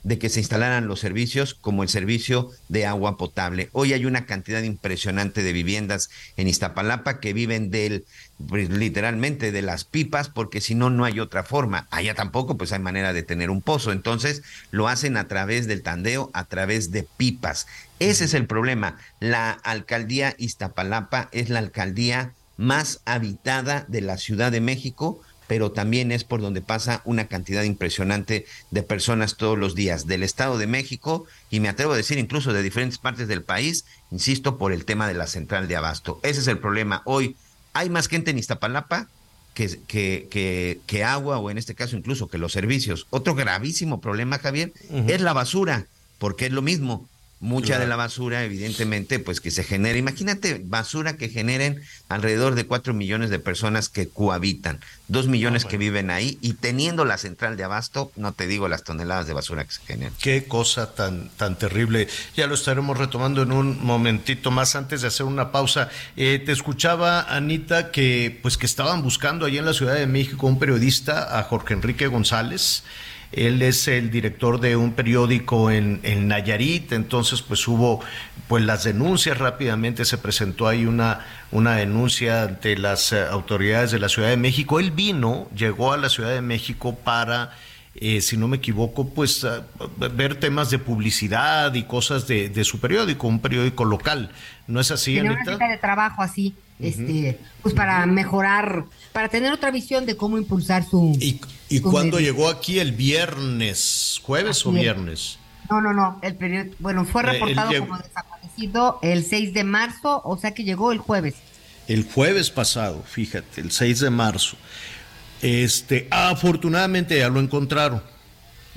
de que se instalaran los servicios como el servicio de agua potable. Hoy hay una cantidad impresionante de viviendas en Iztapalapa que viven del pues, literalmente de las pipas porque si no no hay otra forma. Allá tampoco pues hay manera de tener un pozo, entonces lo hacen a través del tandeo, a través de pipas. Ese es el problema. La alcaldía Iztapalapa es la alcaldía más habitada de la Ciudad de México pero también es por donde pasa una cantidad impresionante de personas todos los días del Estado de México y me atrevo a decir incluso de diferentes partes del país, insisto, por el tema de la central de abasto. Ese es el problema. Hoy hay más gente en Iztapalapa que, que, que, agua o en este caso incluso que los servicios. Otro gravísimo problema, Javier, es la basura, porque es lo mismo mucha de la basura, evidentemente, pues que se genera. Imagínate basura que generen alrededor de cuatro millones de personas que cohabitan, dos millones que viven ahí y teniendo la central de abasto, no te digo las toneladas de basura que se generan. Qué cosa tan, tan terrible. Ya lo estaremos retomando en un momentito más antes de hacer una pausa. Eh, te escuchaba, Anita, que pues que estaban buscando allí en la Ciudad de México un periodista, a Jorge Enrique González. Él es el director de un periódico en, Nayarit, entonces pues hubo pues las denuncias rápidamente, se presentó ahí una, una denuncia ante las eh, autoridades de la Ciudad de México. Él vino, llegó a la Ciudad de México para eh, si no me equivoco, pues ver temas de publicidad y cosas de, su periódico, un periódico local. ¿No es así, Anita? una de trabajo así, este, pues para mejorar, para tener otra visión de cómo impulsar su... ¿Y, y cuándo llegó aquí el viernes? ¿Jueves o viernes? No, no, no, el periódico, bueno, fue eh, reportado como desaparecido el 6 de marzo, o sea que llegó el jueves. El jueves pasado, fíjate, el 6 de marzo. Este, afortunadamente ya lo encontraron.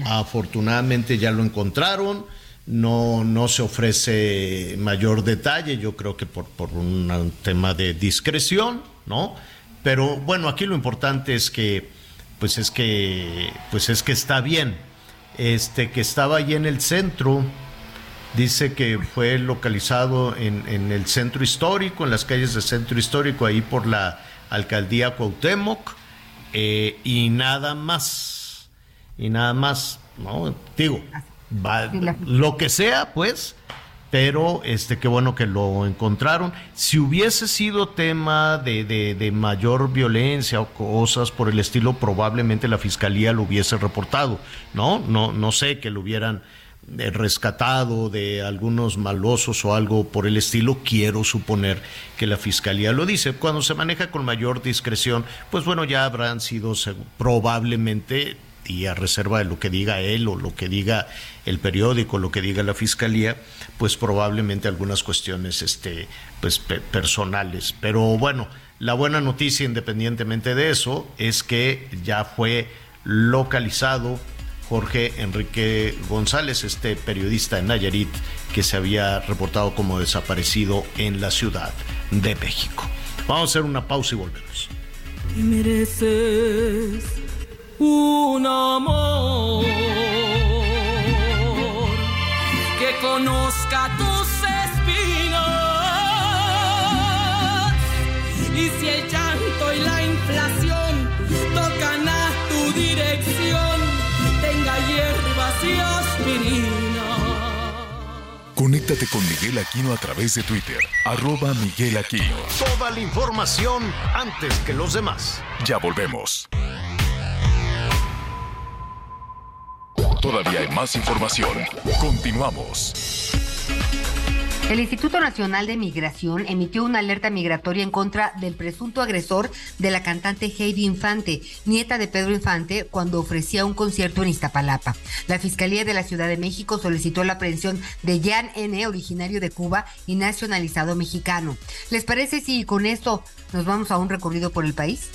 Afortunadamente ya lo encontraron. No, no se ofrece mayor detalle, yo creo que por, por un tema de discreción, ¿no? Pero bueno, aquí lo importante es que, pues es que, pues es que está bien. Este, que estaba ahí en el centro, dice que fue localizado en, en el centro histórico, en las calles del centro histórico, ahí por la alcaldía Cuauhtémoc eh, y nada más. Y nada más, ¿no? Digo, lo que sea, pues, pero este, qué bueno que lo encontraron. Si hubiese sido tema de, de, mayor violencia o cosas por el estilo, probablemente la fiscalía lo hubiese reportado, ¿no? No, no sé que lo hubieran rescatado de algunos malosos o algo por el estilo, quiero suponer que la fiscalía lo dice. Cuando se maneja con mayor discreción, pues bueno, ya habrán sido probablemente y a reserva de lo que diga él o lo que diga el periódico, lo que diga la fiscalía, pues probablemente algunas cuestiones este pues personales, pero bueno, la buena noticia independientemente de eso es que ya fue localizado Jorge Enrique González, este periodista en Nayarit que se había reportado como desaparecido en la Ciudad de México. Vamos a hacer una pausa y volvemos. Y mereces un amor que conozca tus espinas y si el llanto y la inflación tocan a tu dirección hierbas y aspirina. Conéctate con Miguel Aquino a través de Twitter, arroba Miguel Aquino. Toda la información antes que los demás. Ya volvemos. Todavía hay más información. Continuamos. El Instituto Nacional de Migración emitió una alerta migratoria en contra del presunto agresor de la cantante Heidi Infante, nieta de Pedro Infante, cuando ofrecía un concierto en Iztapalapa. La Fiscalía de la Ciudad de México solicitó la aprehensión de Jan N., originario de Cuba y nacionalizado mexicano. ¿Les parece si con esto nos vamos a un recorrido por el país?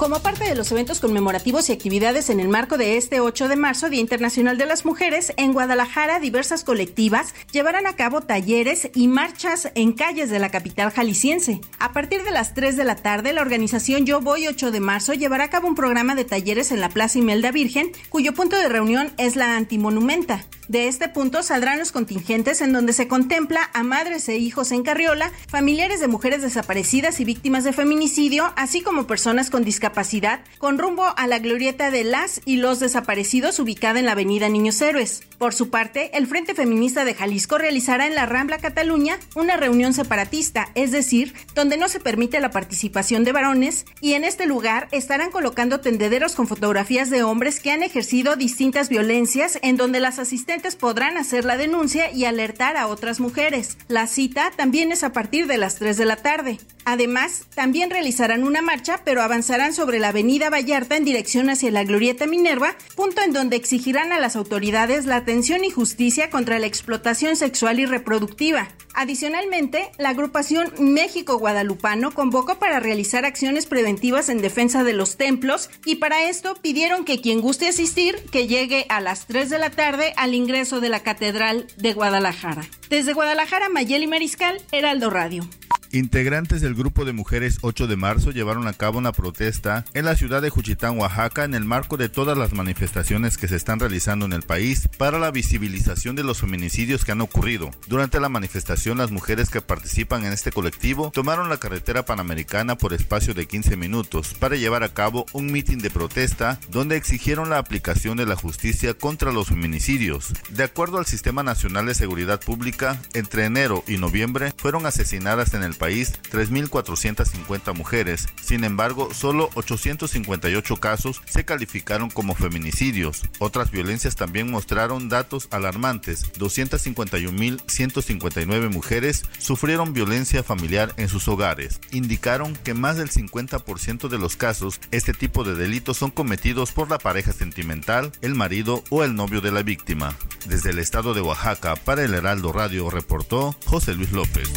Como parte de los eventos conmemorativos y actividades en el marco de este 8 de marzo, Día Internacional de las Mujeres, en Guadalajara diversas colectivas llevarán a cabo talleres y marchas en calles de la capital jalisciense. A partir de las 3 de la tarde, la organización Yo Voy 8 de marzo llevará a cabo un programa de talleres en la Plaza Imelda Virgen, cuyo punto de reunión es la Antimonumenta. De este punto saldrán los contingentes en donde se contempla a madres e hijos en carriola, familiares de mujeres desaparecidas y víctimas de feminicidio, así como personas con discapacidad, con rumbo a la glorieta de las y los desaparecidos ubicada en la avenida Niños Héroes. Por su parte, el Frente Feminista de Jalisco realizará en la Rambla Cataluña una reunión separatista, es decir, donde no se permite la participación de varones, y en este lugar estarán colocando tendederos con fotografías de hombres que han ejercido distintas violencias en donde las asistentes podrán hacer la denuncia y alertar a otras mujeres. La cita también es a partir de las 3 de la tarde. Además, también realizarán una marcha, pero avanzarán sobre la avenida Vallarta en dirección hacia la Glorieta Minerva, punto en donde exigirán a las autoridades la atención y justicia contra la explotación sexual y reproductiva. Adicionalmente, la agrupación México Guadalupano convocó para realizar acciones preventivas en defensa de los templos y para esto pidieron que quien guste asistir, que llegue a las 3 de la tarde al ingreso de la Catedral de Guadalajara. Desde Guadalajara, Mayeli Mariscal, Heraldo Radio. Integrantes del grupo de mujeres 8 de marzo llevaron a cabo una protesta en la ciudad de Juchitán, Oaxaca, en el marco de todas las manifestaciones que se están realizando en el país para la visibilización de los feminicidios que han ocurrido. Durante la manifestación, las mujeres que participan en este colectivo tomaron la carretera panamericana por espacio de 15 minutos para llevar a cabo un mitin de protesta donde exigieron la aplicación de la justicia contra los feminicidios. De acuerdo al Sistema Nacional de Seguridad Pública, entre enero y noviembre fueron asesinadas en el país 3.450 mujeres. Sin embargo, solo 858 casos se calificaron como feminicidios. Otras violencias también mostraron datos alarmantes. 251.159 mujeres sufrieron violencia familiar en sus hogares. Indicaron que más del 50% de los casos, este tipo de delitos son cometidos por la pareja sentimental, el marido o el novio de la víctima. Desde el estado de Oaxaca, para el Heraldo Radio, reportó José Luis López.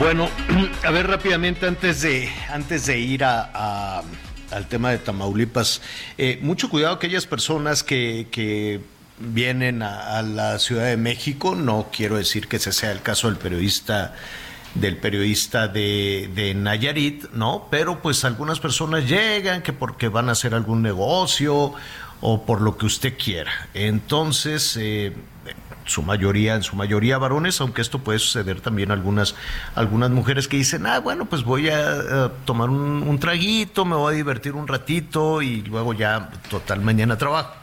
Bueno, a ver rápidamente antes de, antes de ir a, al tema de Tamaulipas, eh, mucho cuidado aquellas personas que, que vienen a, la Ciudad de México, no quiero decir que ese sea el caso del periodista del periodista de, de, Nayarit, ¿no? Pero pues algunas personas llegan que porque van a hacer algún negocio o por lo que usted quiera. Entonces, eh, su mayoría, en su mayoría varones, aunque esto puede suceder también algunas, algunas mujeres que dicen, ah, bueno, pues voy a, tomar un, traguito, me voy a divertir un ratito y luego ya total mañana trabajo.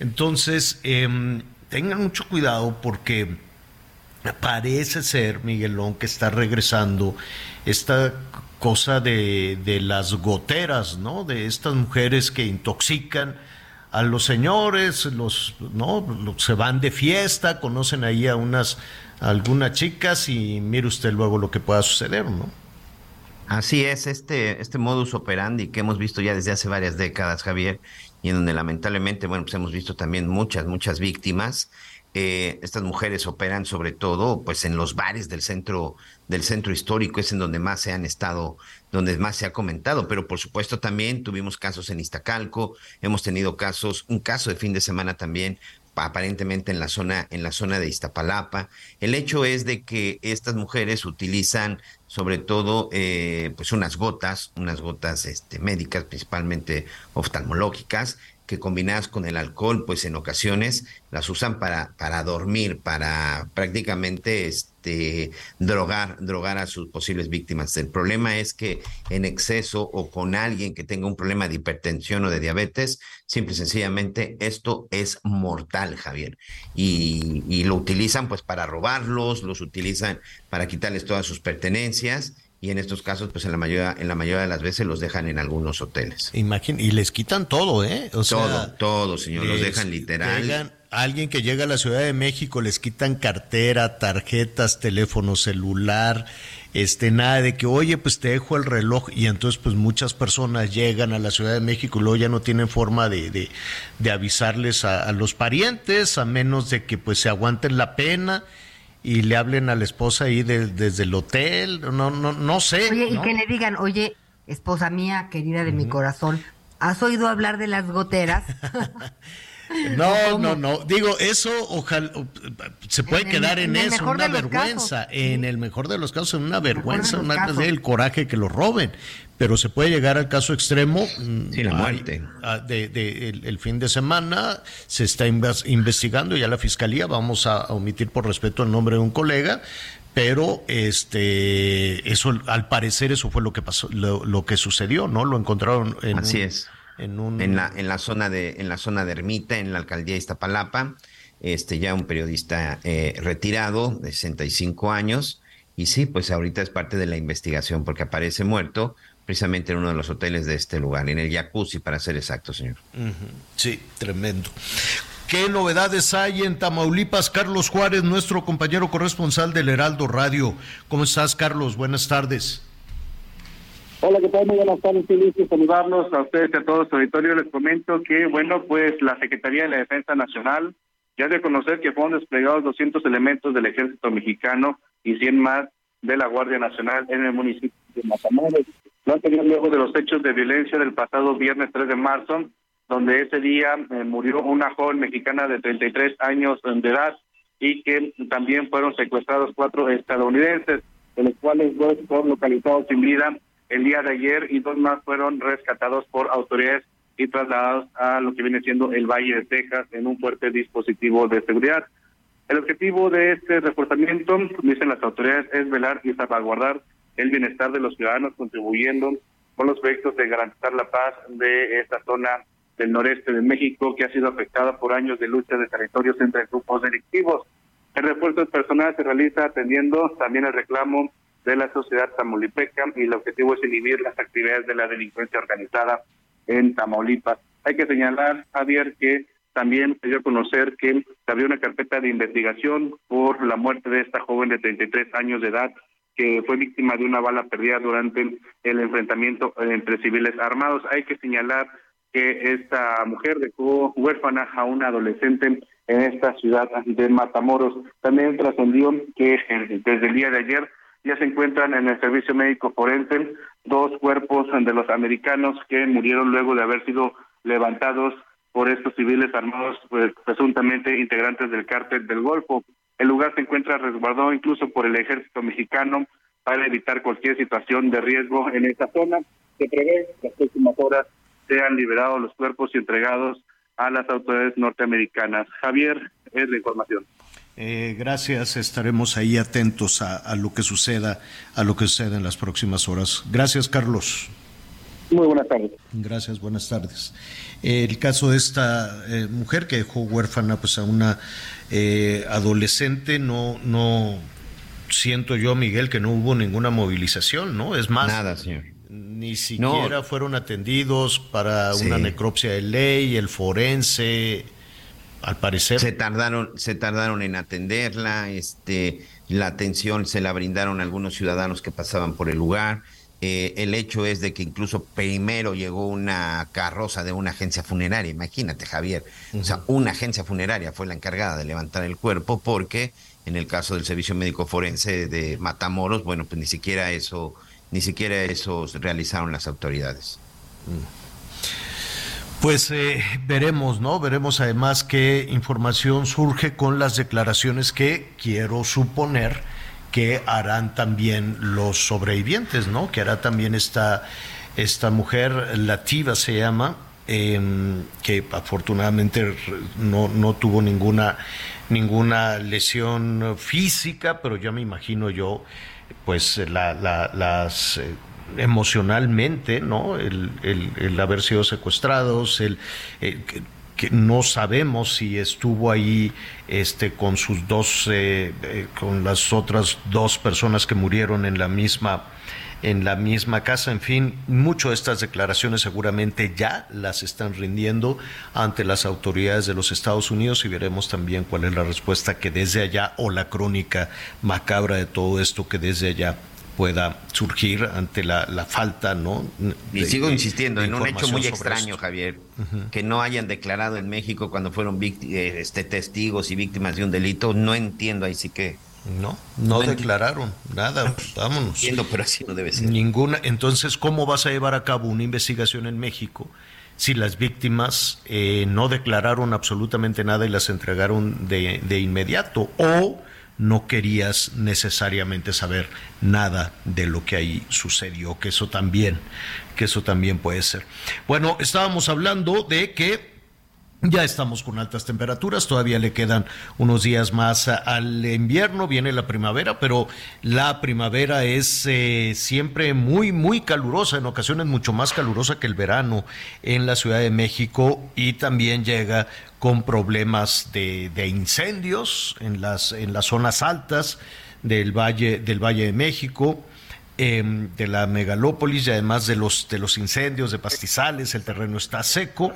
Entonces, em, tengan mucho cuidado porque parece ser, Miguelón, que está regresando esta cosa de, de las goteras, ¿no? De estas mujeres que intoxican a los señores, los, ¿no? Se van de fiesta, conocen ahí a unas, algunas chicas y mire usted luego lo que pueda suceder, ¿no? Así es, este, este modus operandi que hemos visto ya desde hace varias décadas, Javier, y en donde lamentablemente, bueno, pues hemos visto también muchas, muchas víctimas. Eh, estas mujeres operan sobre todo pues en los bares del centro del centro histórico es en donde más se han estado donde más se ha comentado pero por supuesto también tuvimos casos en Iztacalco hemos tenido casos un caso de fin de semana también aparentemente en la zona en la zona de Iztapalapa. El hecho es de que estas mujeres utilizan sobre todo eh, pues unas gotas unas gotas este médicas principalmente oftalmológicas que combinadas con el alcohol, pues en ocasiones las usan para, para dormir, para prácticamente este, drogar, drogar a sus posibles víctimas. El problema es que en exceso o con alguien que tenga un problema de hipertensión o de diabetes, simple y sencillamente esto es mortal, Javier. Y, y lo utilizan pues para robarlos, los utilizan para quitarles todas sus pertenencias y en estos casos, pues en la mayoría, en la mayoría de las veces los dejan en algunos hoteles. Imagín y les quitan todo, ¿eh? todo, todo, señor, los dejan literal. alguien que llega a la Ciudad de México, les quitan cartera, tarjetas, teléfono celular, este, nada de que, oye, pues te dejo el reloj, y entonces pues muchas personas llegan a la Ciudad de México y luego ya no tienen forma de, de, avisarles a, a los parientes, a menos de que pues se aguanten la pena y le hablen a la esposa ahí desde el hotel, no, no, no sé. Oye, y que le digan, oye, esposa mía, querida de mi corazón, ¿has oído hablar de las goteras? No, no, no. Digo, eso ojalá se puede quedar en, eso, una vergüenza. En el mejor de los casos, una vergüenza, una el coraje que lo roben. Pero se puede llegar al caso extremo. Mm, sí, la muerte. Ah, de, el, fin de semana se está investigando ya la fiscalía. Vamos a, omitir por respeto el nombre de un colega pero este eso al parecer eso fue lo que pasó lo, que sucedió no lo encontraron en así es en, la, en la zona de en la zona de Ermita, en la alcaldía de Iztapalapa, este ya un periodista eh, retirado de 65 años y sí, pues ahorita es parte de la investigación porque aparece muerto precisamente en uno de los hoteles de este lugar, en el jacuzzi para ser exacto, señor. Sí, tremendo. ¿Qué novedades hay en Tamaulipas? Carlos Juárez, nuestro compañero corresponsal del Heraldo Radio. ¿Cómo estás, Carlos? Buenas tardes. Hola, ¿qué tal? Muy buenas tardes, feliz de saludarlos a ustedes y a todo su auditorio. Les comento que, bueno, pues la Secretaría de la Defensa Nacional ya de conocer que fueron desplegados 200 elementos del Ejército Mexicano y 100 más de la Guardia Nacional en el municipio de Matamoros. Lo anterior luego de los hechos de violencia del pasado viernes 3 de marzo, donde ese día eh, murió una joven mexicana de 33 años de edad y que también fueron secuestrados cuatro estadounidenses, de los cuales dos fueron localizados sin vida el día de ayer y dos más fueron rescatados por autoridades y trasladados a lo que viene siendo el Valle de Texas en un fuerte dispositivo de seguridad. El objetivo de este reforzamiento, dicen las autoridades, es velar y salvaguardar el bienestar de los ciudadanos, contribuyendo con los proyectos de garantizar la paz de esta zona del noreste de México que ha sido afectada por años de lucha de territorios entre grupos delictivos. El refuerzo personal se realiza atendiendo también el reclamo de la sociedad tamaulipeca y el objetivo es inhibir las actividades de la delincuencia organizada en Tamaulipas. Hay que señalar, Javier, que también se dio a conocer que se abrió una carpeta de investigación por la muerte de esta joven de 33 años de edad que fue víctima de una bala perdida durante el enfrentamiento entre civiles armados. Hay que señalar que esta mujer dejó huérfana a una adolescente en esta ciudad de Matamoros. También trascendió que desde el día de ayer ya se encuentran en el servicio médico forense dos cuerpos de los americanos que murieron luego de haber sido levantados por estos civiles armados pues, presuntamente integrantes del cártel del Golfo. El lugar se encuentra resguardado incluso por el ejército mexicano para evitar cualquier situación de riesgo en esta zona. Se prevé que las próximas horas sean liberados los cuerpos y entregados a las autoridades norteamericanas. Javier, es la información. Eh, gracias, estaremos ahí atentos a, lo que suceda, a lo que suceda en las próximas horas. Gracias, Carlos. Muy buenas tardes. Gracias, buenas tardes. el caso de esta eh, mujer que dejó huérfana pues a una eh, adolescente, no, no siento yo, Miguel, que no hubo ninguna movilización, ¿no? Es más, Nada, señor. ni siquiera fueron atendidos para una necropsia de ley, el forense, al parecer. Se tardaron, se tardaron en atenderla, este, la atención se la brindaron algunos ciudadanos que pasaban por el lugar eh, el hecho es de que incluso primero llegó una carroza de una agencia funeraria, imagínate Javier, o sea, una agencia funeraria fue la encargada de levantar el cuerpo porque en el caso del servicio médico forense de Matamoros, bueno, pues ni siquiera eso, ni siquiera eso realizaron las autoridades. Pues eh, veremos, ¿no? Veremos además qué información surge con las declaraciones que quiero suponer que harán también los sobrevivientes, ¿no? Que hará también esta, esta mujer, Lativa se llama, em, que afortunadamente no, no tuvo ninguna, ninguna lesión física, pero ya me imagino yo, pues la, las... Eh, emocionalmente, ¿no? El, el, haber sido secuestrados, el, el que no sabemos si estuvo ahí este con sus dos eh, eh, con las otras dos personas que murieron en la misma en la misma casa, en fin, muchas de estas declaraciones seguramente ya las están rindiendo ante las autoridades de los Estados Unidos y veremos también cuál es la respuesta que desde allá o la crónica macabra de todo esto que desde allá pueda surgir ante la, falta, ¿no? y sigo insistiendo en un hecho muy extraño, Javier, que no hayan declarado en México cuando fueron este, testigos y víctimas de un delito, no entiendo ahí sí que... No, no, declararon nada, vámonos. Entiendo, pero así no debe ser. Ninguna, entonces, ¿cómo vas a llevar a cabo una investigación en México si las víctimas eh, no declararon absolutamente nada y las entregaron de, de inmediato? O no querías necesariamente saber nada de lo que ahí sucedió, que eso también, que eso también puede ser. Bueno, estábamos hablando de que ya estamos con altas temperaturas, todavía le quedan unos días más al invierno, viene la primavera, pero la primavera es eh, siempre muy, muy calurosa, en ocasiones mucho más calurosa que el verano en la Ciudad de México y también llega con problemas de, incendios en las, en las zonas altas del Valle, del Valle de México. Em, de la megalópolis y además de los, de los incendios de pastizales, el terreno está seco,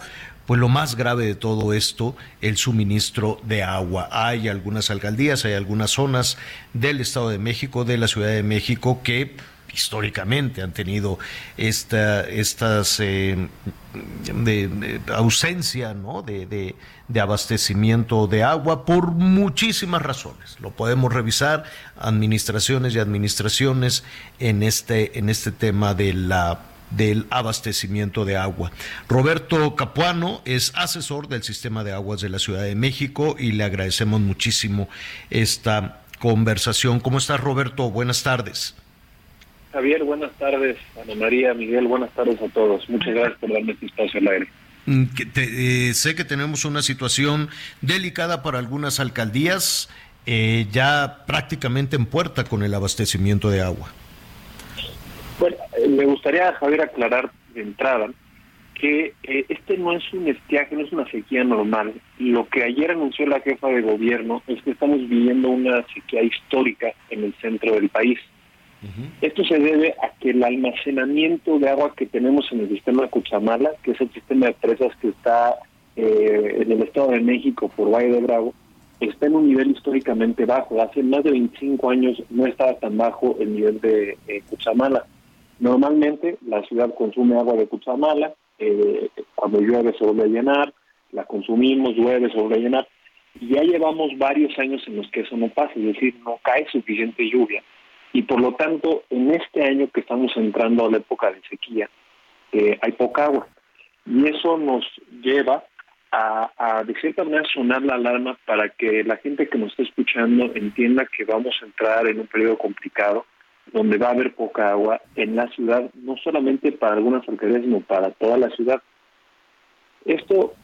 pues lo más grave de todo esto, el suministro de agua. Hay algunas alcaldías, hay algunas zonas del Estado de México, de la Ciudad de México, que históricamente han tenido esta estas eh, de, ausencia ¿no? de, de, abastecimiento de agua por muchísimas razones. Lo podemos revisar administraciones y administraciones en este en este tema de la del abastecimiento de agua. Roberto Capuano es asesor del sistema de aguas de la Ciudad de México y le agradecemos muchísimo esta conversación. ¿Cómo estás, Roberto? Buenas tardes. Javier, buenas tardes. Ana María, Miguel, buenas tardes a todos. Muchas gracias por darme este espacio al aire. Mm, eh, sé que tenemos una situación delicada para algunas alcaldías, eh, ya prácticamente en puerta con el abastecimiento de agua. Me gustaría, Javier, aclarar de entrada que eh, este no es un estiaje, no es una sequía normal. Lo que ayer anunció la jefa de gobierno es que estamos viviendo una sequía histórica en el centro del país. Esto se debe a que el almacenamiento de agua que tenemos en el sistema Cuchamala, que es el sistema de presas que está eh, en el Estado de México por Valle de Bravo, está en un nivel históricamente bajo. Hace más de 25 años no estaba tan bajo el nivel de eh, Cuchamala. Normalmente la ciudad consume agua de Cuchamala, eh, cuando llueve se vuelve a llenar, la consumimos, llueve, se vuelve a llenar. Y ya llevamos varios años en los que eso no pasa, es decir, no cae suficiente lluvia. Y por lo tanto, en este año que estamos entrando a la época de sequía, eh, hay poca agua. Y eso nos lleva a, a, de cierta manera, sonar la alarma para que la gente que nos está escuchando entienda que vamos a entrar en un periodo complicado, donde va a haber poca agua en la ciudad, no solamente para algunas alcaldías, sino para toda la ciudad. Esto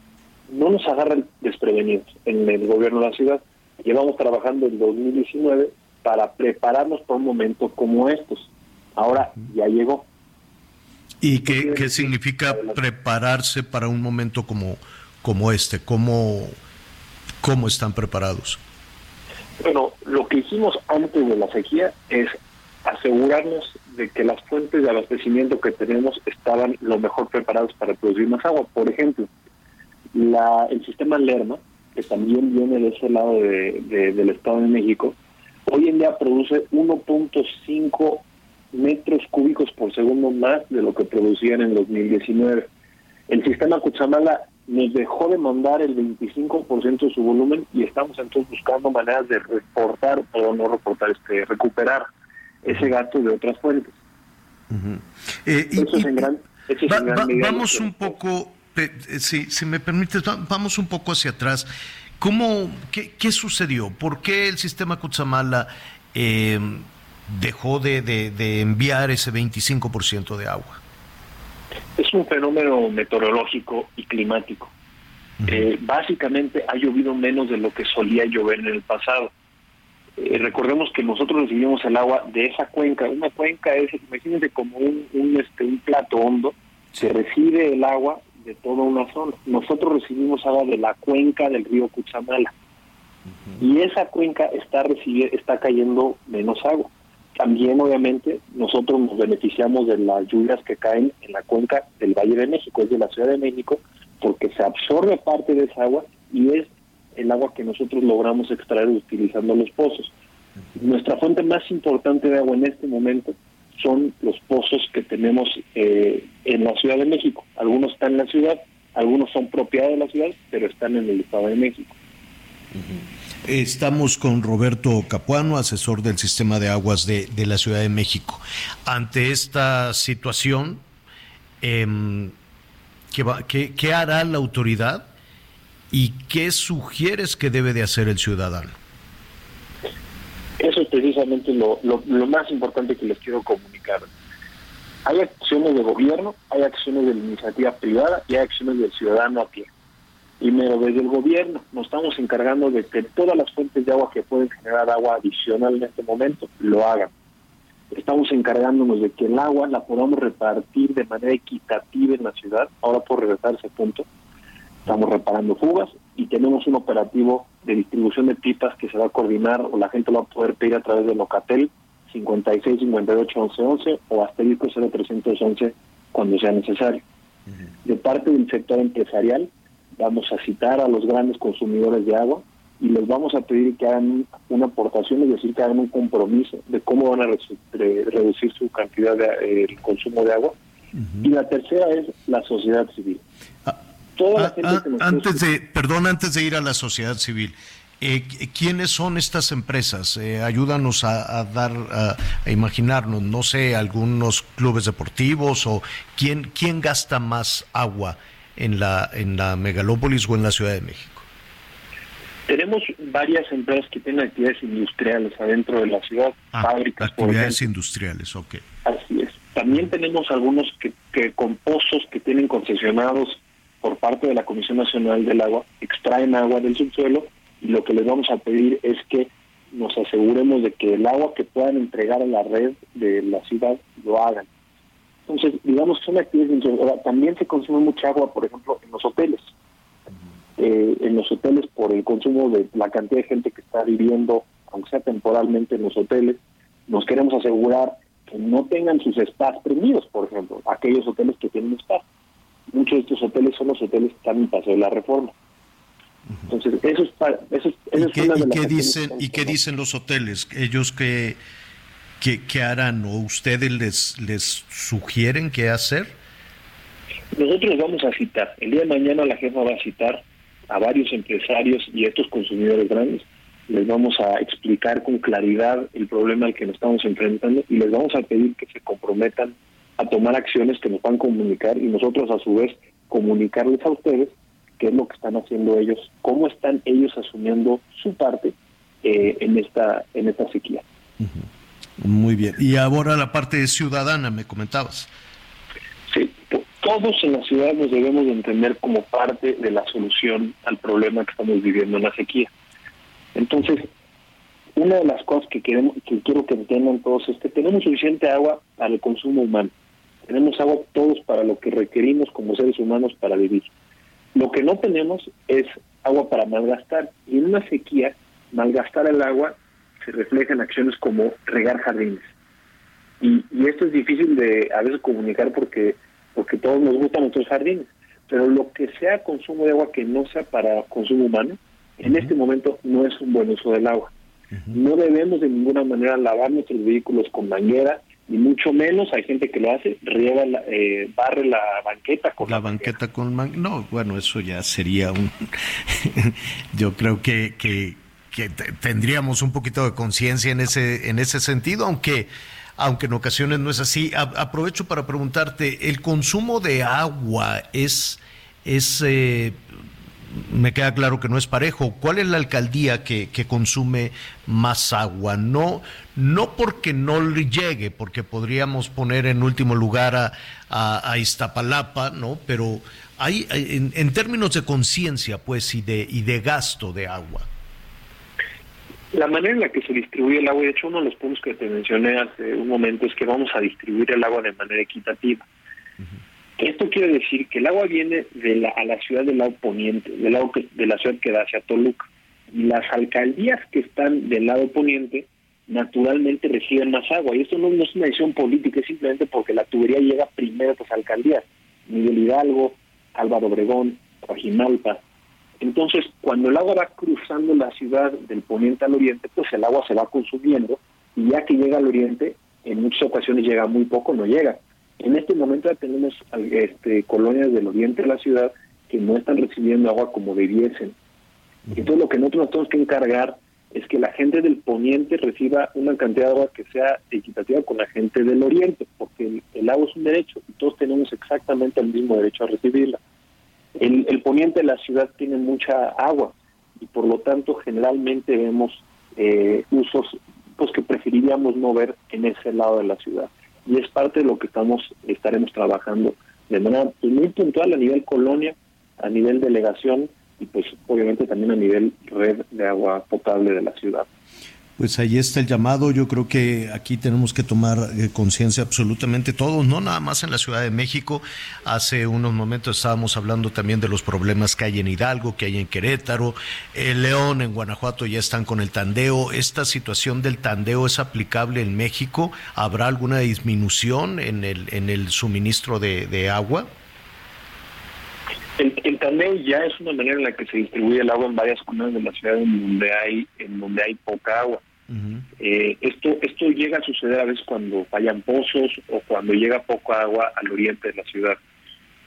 no nos agarra desprevenidos en el gobierno de la ciudad. Llevamos trabajando en 2019 para prepararnos para un momento como estos. Ahora ya llegó. ¿Y qué, qué significa prepararse para un momento como, como este? ¿Cómo, ¿Cómo están preparados? Bueno, lo que hicimos antes de la sequía es asegurarnos de que las fuentes de abastecimiento que tenemos estaban lo mejor preparadas para producir más agua. Por ejemplo, la, el sistema Lerma, que también viene de ese lado de, de, del Estado de México, hoy en día produce 1.5 metros cúbicos por segundo más de lo que producían en 2019. El sistema Cuchamala nos dejó de mandar el 25% de su volumen y estamos entonces buscando maneras de reportar o no reportar, este, recuperar ese gasto de otras fuentes. Uh -huh. eh, y, eso es en gran, eso es va, en gran va, vamos un poco, eh, si, si me permites, vamos un poco hacia atrás. ¿Cómo, qué, qué sucedió? ¿Por qué el sistema Cutzamala eh, dejó de, de, de, enviar ese 25% de agua? Es un fenómeno meteorológico y climático. Uh -huh. eh, básicamente ha llovido menos de lo que solía llover en el pasado. Eh, recordemos que nosotros recibimos el agua de esa cuenca. Una cuenca es, imagínense, como un, un, este, un plato hondo que recibe el agua de toda una zona. Nosotros recibimos agua de la cuenca del río Cuchamala. Uh -huh. Y esa cuenca está, recibe, está cayendo menos agua. También, obviamente, nosotros nos beneficiamos de las lluvias que caen en la cuenca del Valle de México, es de la Ciudad de México, porque se absorbe parte de esa agua y es el agua que nosotros logramos extraer utilizando los pozos. Nuestra fuente más importante de agua en este momento son los pozos que tenemos eh, en la Ciudad de México. Algunos están en la ciudad, algunos son propiedad de la ciudad, pero están en el Estado de México. Estamos con Roberto Capuano, asesor del sistema de aguas de, de la Ciudad de México. Ante esta situación, eh, ¿qué, va, qué, ¿qué hará la autoridad y qué sugieres que debe de hacer el ciudadano? Eso es precisamente lo, lo, más importante que les quiero comunicar. Hay acciones de gobierno, hay acciones de la iniciativa privada y hay acciones del ciudadano a pie. Primero, desde el gobierno nos estamos encargando de que todas las fuentes de agua que pueden generar agua adicional en este momento lo hagan. Estamos encargándonos de que el agua la podamos repartir de manera equitativa en la ciudad. Ahora por regresar a ese punto, estamos reparando fugas y tenemos un operativo de distribución de pipas que se va a coordinar o la gente lo va a poder pedir a través de Locatel 56 58 11 11 o asterisco 0311 cuando sea necesario. Uh -huh. De parte del sector empresarial vamos a citar a los grandes consumidores de agua y les vamos a pedir que hagan una aportación, es decir, que hagan un compromiso de cómo van a reducir su cantidad de eh, el consumo de agua. Uh -huh. Y la tercera es la sociedad civil. Ah, Toda la ah, que nos antes de, perdón, antes de ir a la sociedad civil, eh, ¿quiénes son estas empresas? Eh, ayúdanos a, a dar, a, a, imaginarnos, no sé, algunos clubes deportivos o quién, quién gasta más agua en la, en la megalópolis o en la Ciudad de México. Tenemos varias empresas que tienen actividades industriales adentro de la ciudad, ah, fábricas. Actividades industriales, ok. Así es. También tenemos algunos que, que con pozos que tienen concesionados por parte de la Comisión Nacional del Agua, extraen agua del subsuelo y lo que les vamos a pedir es que nos aseguremos de que el agua que puedan entregar a la red de la ciudad lo hagan. Entonces, digamos que son actividades, también se consume mucha agua, por ejemplo, en los hoteles. Eh, en los hoteles por el consumo de la cantidad de gente que está viviendo, aunque sea temporalmente en los hoteles, nos queremos asegurar que no tengan sus spas prendidos, por ejemplo, aquellos hoteles que tienen spa. Muchos de estos hoteles son los hoteles que están en paso de la reforma. Entonces, eso es, para, eso es, ¿Y, qué, dicen, ¿Y qué dicen los hoteles? ¿Ellos qué, qué, harán o ustedes les, les sugieren qué hacer? Nosotros vamos a citar. El día de mañana la jefa va a citar a varios empresarios y estos consumidores grandes. Les vamos a explicar con claridad el problema al que nos estamos enfrentando y les vamos a pedir que se comprometan a tomar acciones que nos van a comunicar y nosotros a su vez comunicarles a ustedes qué es lo que están haciendo ellos, cómo están ellos asumiendo su parte eh, en esta en esta sequía. Muy bien. Y ahora la parte ciudadana, me comentabas. Sí, todos en la ciudad nos debemos de entender como parte de la solución al problema que estamos viviendo en la sequía. Entonces, una de las cosas que queremos, que quiero que entiendan todos es que tenemos suficiente agua para el consumo humano. Tenemos agua todos para lo que requerimos como seres humanos para vivir. Lo que no tenemos es agua para malgastar. Y en una sequía, malgastar el agua se refleja en acciones como regar jardines. Y, esto es difícil de a veces comunicar porque, porque todos nos gustan nuestros jardines. Pero lo que sea consumo de agua que no sea para consumo humano, en este momento no es un buen uso del agua. No debemos de ninguna manera lavar nuestros vehículos con manguera y mucho menos hay gente que lo hace, riega, eh, barre la banqueta con la, banqueta con no, bueno, eso ya sería un, yo creo que, que, tendríamos un poquito de conciencia en ese, en ese sentido, aunque aunque en ocasiones no es así. aprovecho para preguntarte, ¿el consumo de agua es, es eh, me queda claro que no es parejo. ¿Cuál es la alcaldía que, consume más agua? No, no porque no le llegue, porque podríamos poner en último lugar a, a, Iztapalapa, ¿no? Pero hay, en, términos de conciencia, pues, y de, y de gasto de agua. La manera en la que se distribuye el agua, de hecho, uno de los puntos que te mencioné hace un momento es que vamos a distribuir el agua de manera equitativa. Esto quiere decir que el agua viene de la, a la ciudad del lado poniente, del lado de la ciudad que da hacia Toluca. Y las alcaldías que están del lado poniente naturalmente reciben más agua. Y esto no, es una decisión política, es simplemente porque la tubería llega primero a las alcaldías. Miguel Hidalgo, Álvaro Obregón, Coajimalpa. Entonces, cuando el agua va cruzando la ciudad del poniente al oriente, pues el agua se va consumiendo y ya que llega al oriente, en muchas ocasiones llega muy poco, no llega. En este momento ya tenemos este, colonias del oriente de la ciudad que no están recibiendo agua como debiesen. Entonces lo que nosotros nos tenemos que encargar es que la gente del poniente reciba una cantidad de agua que sea equitativa con la gente del oriente, porque el, agua es un derecho y todos tenemos exactamente el mismo derecho a recibirla. El, el poniente de la ciudad tiene mucha agua y por lo tanto generalmente vemos eh, usos pues que preferiríamos no ver en ese lado de la ciudad y es parte de lo que estamos estaremos trabajando de manera pues, muy puntual a nivel colonia, a nivel delegación y pues obviamente también a nivel red de agua potable de la ciudad. Pues ahí está el llamado. Yo creo que aquí tenemos que tomar eh, conciencia absolutamente todos, no nada más en la Ciudad de México. Hace unos momentos estábamos hablando también de los problemas que hay en Hidalgo, que hay en Querétaro, en León, en Guanajuato ya están con el tandeo. ¿Esta situación del tandeo es aplicable en México? ¿Habrá alguna disminución en el, en el suministro de, agua? El, el, tandeo ya es una manera en la que se distribuye el agua en varias comunidades de la ciudad en donde hay en donde hay poca agua. Eh, esto, esto llega a suceder a veces cuando fallan pozos o cuando llega poca agua al oriente de la ciudad.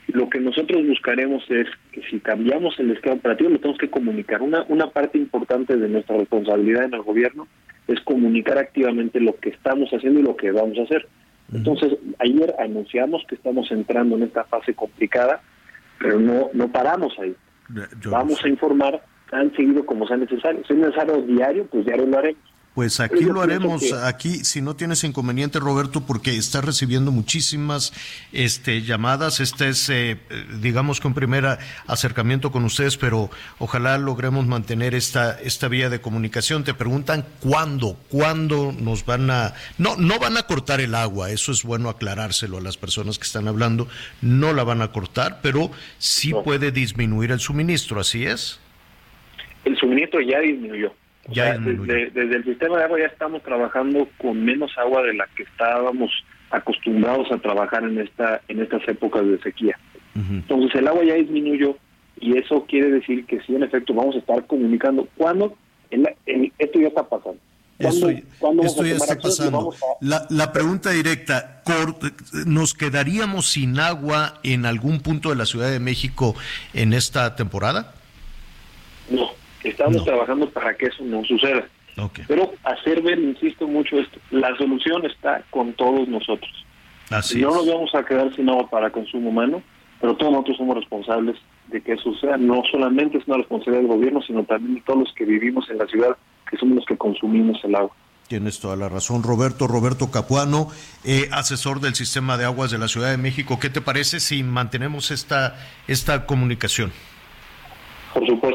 Lo que nosotros buscaremos es que si cambiamos el esquema operativo, lo tenemos que comunicar. Una, una parte importante de nuestra responsabilidad en el gobierno es comunicar activamente lo que estamos haciendo y lo que vamos a hacer. Entonces, ayer anunciamos que estamos entrando en esta fase complicada, pero no, no paramos ahí. Vamos a informar tan seguido como sea necesario. Si es necesario diario, pues diario lo haremos Pues aquí lo haremos, aquí, si no tienes inconveniente, Roberto, porque estás recibiendo muchísimas este, llamadas. Este es, eh, digamos que un primer acercamiento con ustedes, pero ojalá logremos mantener esta, esta vía de comunicación. Te preguntan cuándo, cuándo nos van a... No, no van a cortar el agua, eso es bueno aclarárselo a las personas que están hablando. No la van a cortar, pero sí puede disminuir el suministro, ¿así es? El suministro ya disminuyó ya desde, el sistema de agua ya estamos trabajando con menos agua de la que estábamos acostumbrados a trabajar en esta en estas épocas de sequía. Entonces el agua ya disminuyó y eso quiere decir que sí, en efecto, vamos a estar comunicando cuándo esto ya está pasando. Esto, ya está pasando. La, la pregunta directa, ¿nos quedaríamos sin agua en algún punto de la Ciudad de México en esta temporada? No, Estamos trabajando para que eso no suceda. Pero hacer ver, insisto mucho esto, la solución está con todos nosotros. Así no nos vamos a quedar sin agua para consumo humano, pero todos nosotros somos responsables de que eso suceda. No solamente es una responsabilidad del gobierno, sino también de todos los que vivimos en la ciudad, que somos los que consumimos el agua. Tienes toda la razón, Roberto. Roberto Capuano, eh, asesor del Sistema de Aguas de la Ciudad de México. ¿Qué te parece si mantenemos esta, esta comunicación? Por supuesto.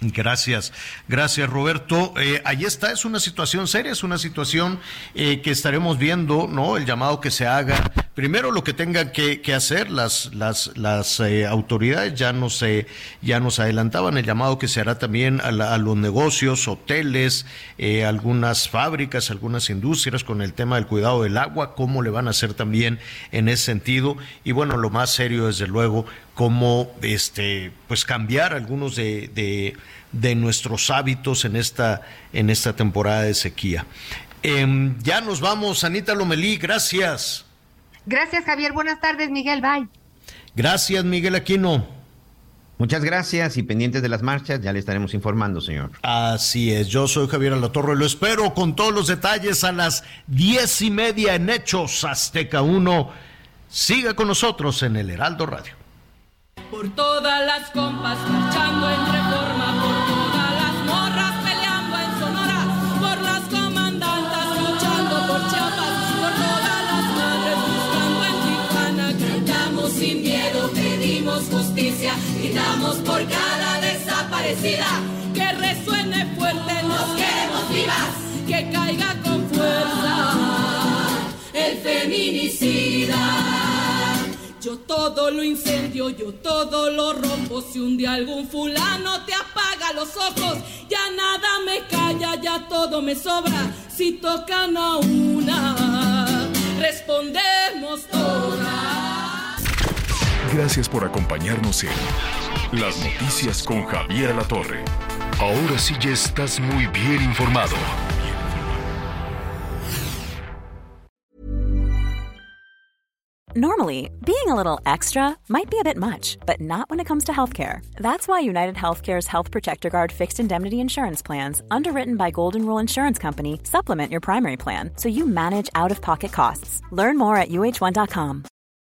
Gracias, gracias Roberto. Eh, ahí está, es una situación seria, es una situación eh, que estaremos viendo, ¿no? El llamado que se haga. Primero lo que tengan que, hacer las, las, las eh, autoridades, ya nos, ya nos adelantaban el llamado que se hará también a, a los negocios, hoteles, algunas fábricas, algunas industrias con el tema del cuidado del agua, cómo le van a hacer también en ese sentido. Y bueno, lo más serio, desde luego, cómo este, pues cambiar algunos de, de, nuestros hábitos en esta, en esta temporada de sequía. Em, ya nos vamos, Anita Lomelí, gracias. Gracias, Javier. Buenas tardes, Miguel. Bye. Gracias, Miguel Aquino. Muchas gracias y pendientes de las marchas, ya le estaremos informando, señor. Así es, yo soy Javier Alatorre, lo espero con todos los detalles a las diez y media en Hechos Azteca 1. Siga con nosotros en el Heraldo Radio por todas las compas marchando en reforma, por justicia, gritamos por cada desaparecida, que resuene fuerte, nos queremos vivas, que caiga con fuerza el feminicida. Yo todo lo incendio, yo todo lo rompo. Si un día algún fulano te apaga los ojos, ya nada me calla, ya todo me sobra. Si tocan a una, respondemos todas. Gracias por acompañarnos en Las Noticias con Javier La Torre. Ahora sí ya estás muy bien informado. Normally, being a little extra might be a bit much, but not when it comes to healthcare. That's why United Healthcare's Health Protector Guard fixed indemnity insurance plans, underwritten by Golden Rule Insurance Company, supplement your primary plan so you manage out of pocket costs. Learn more at uh1.com.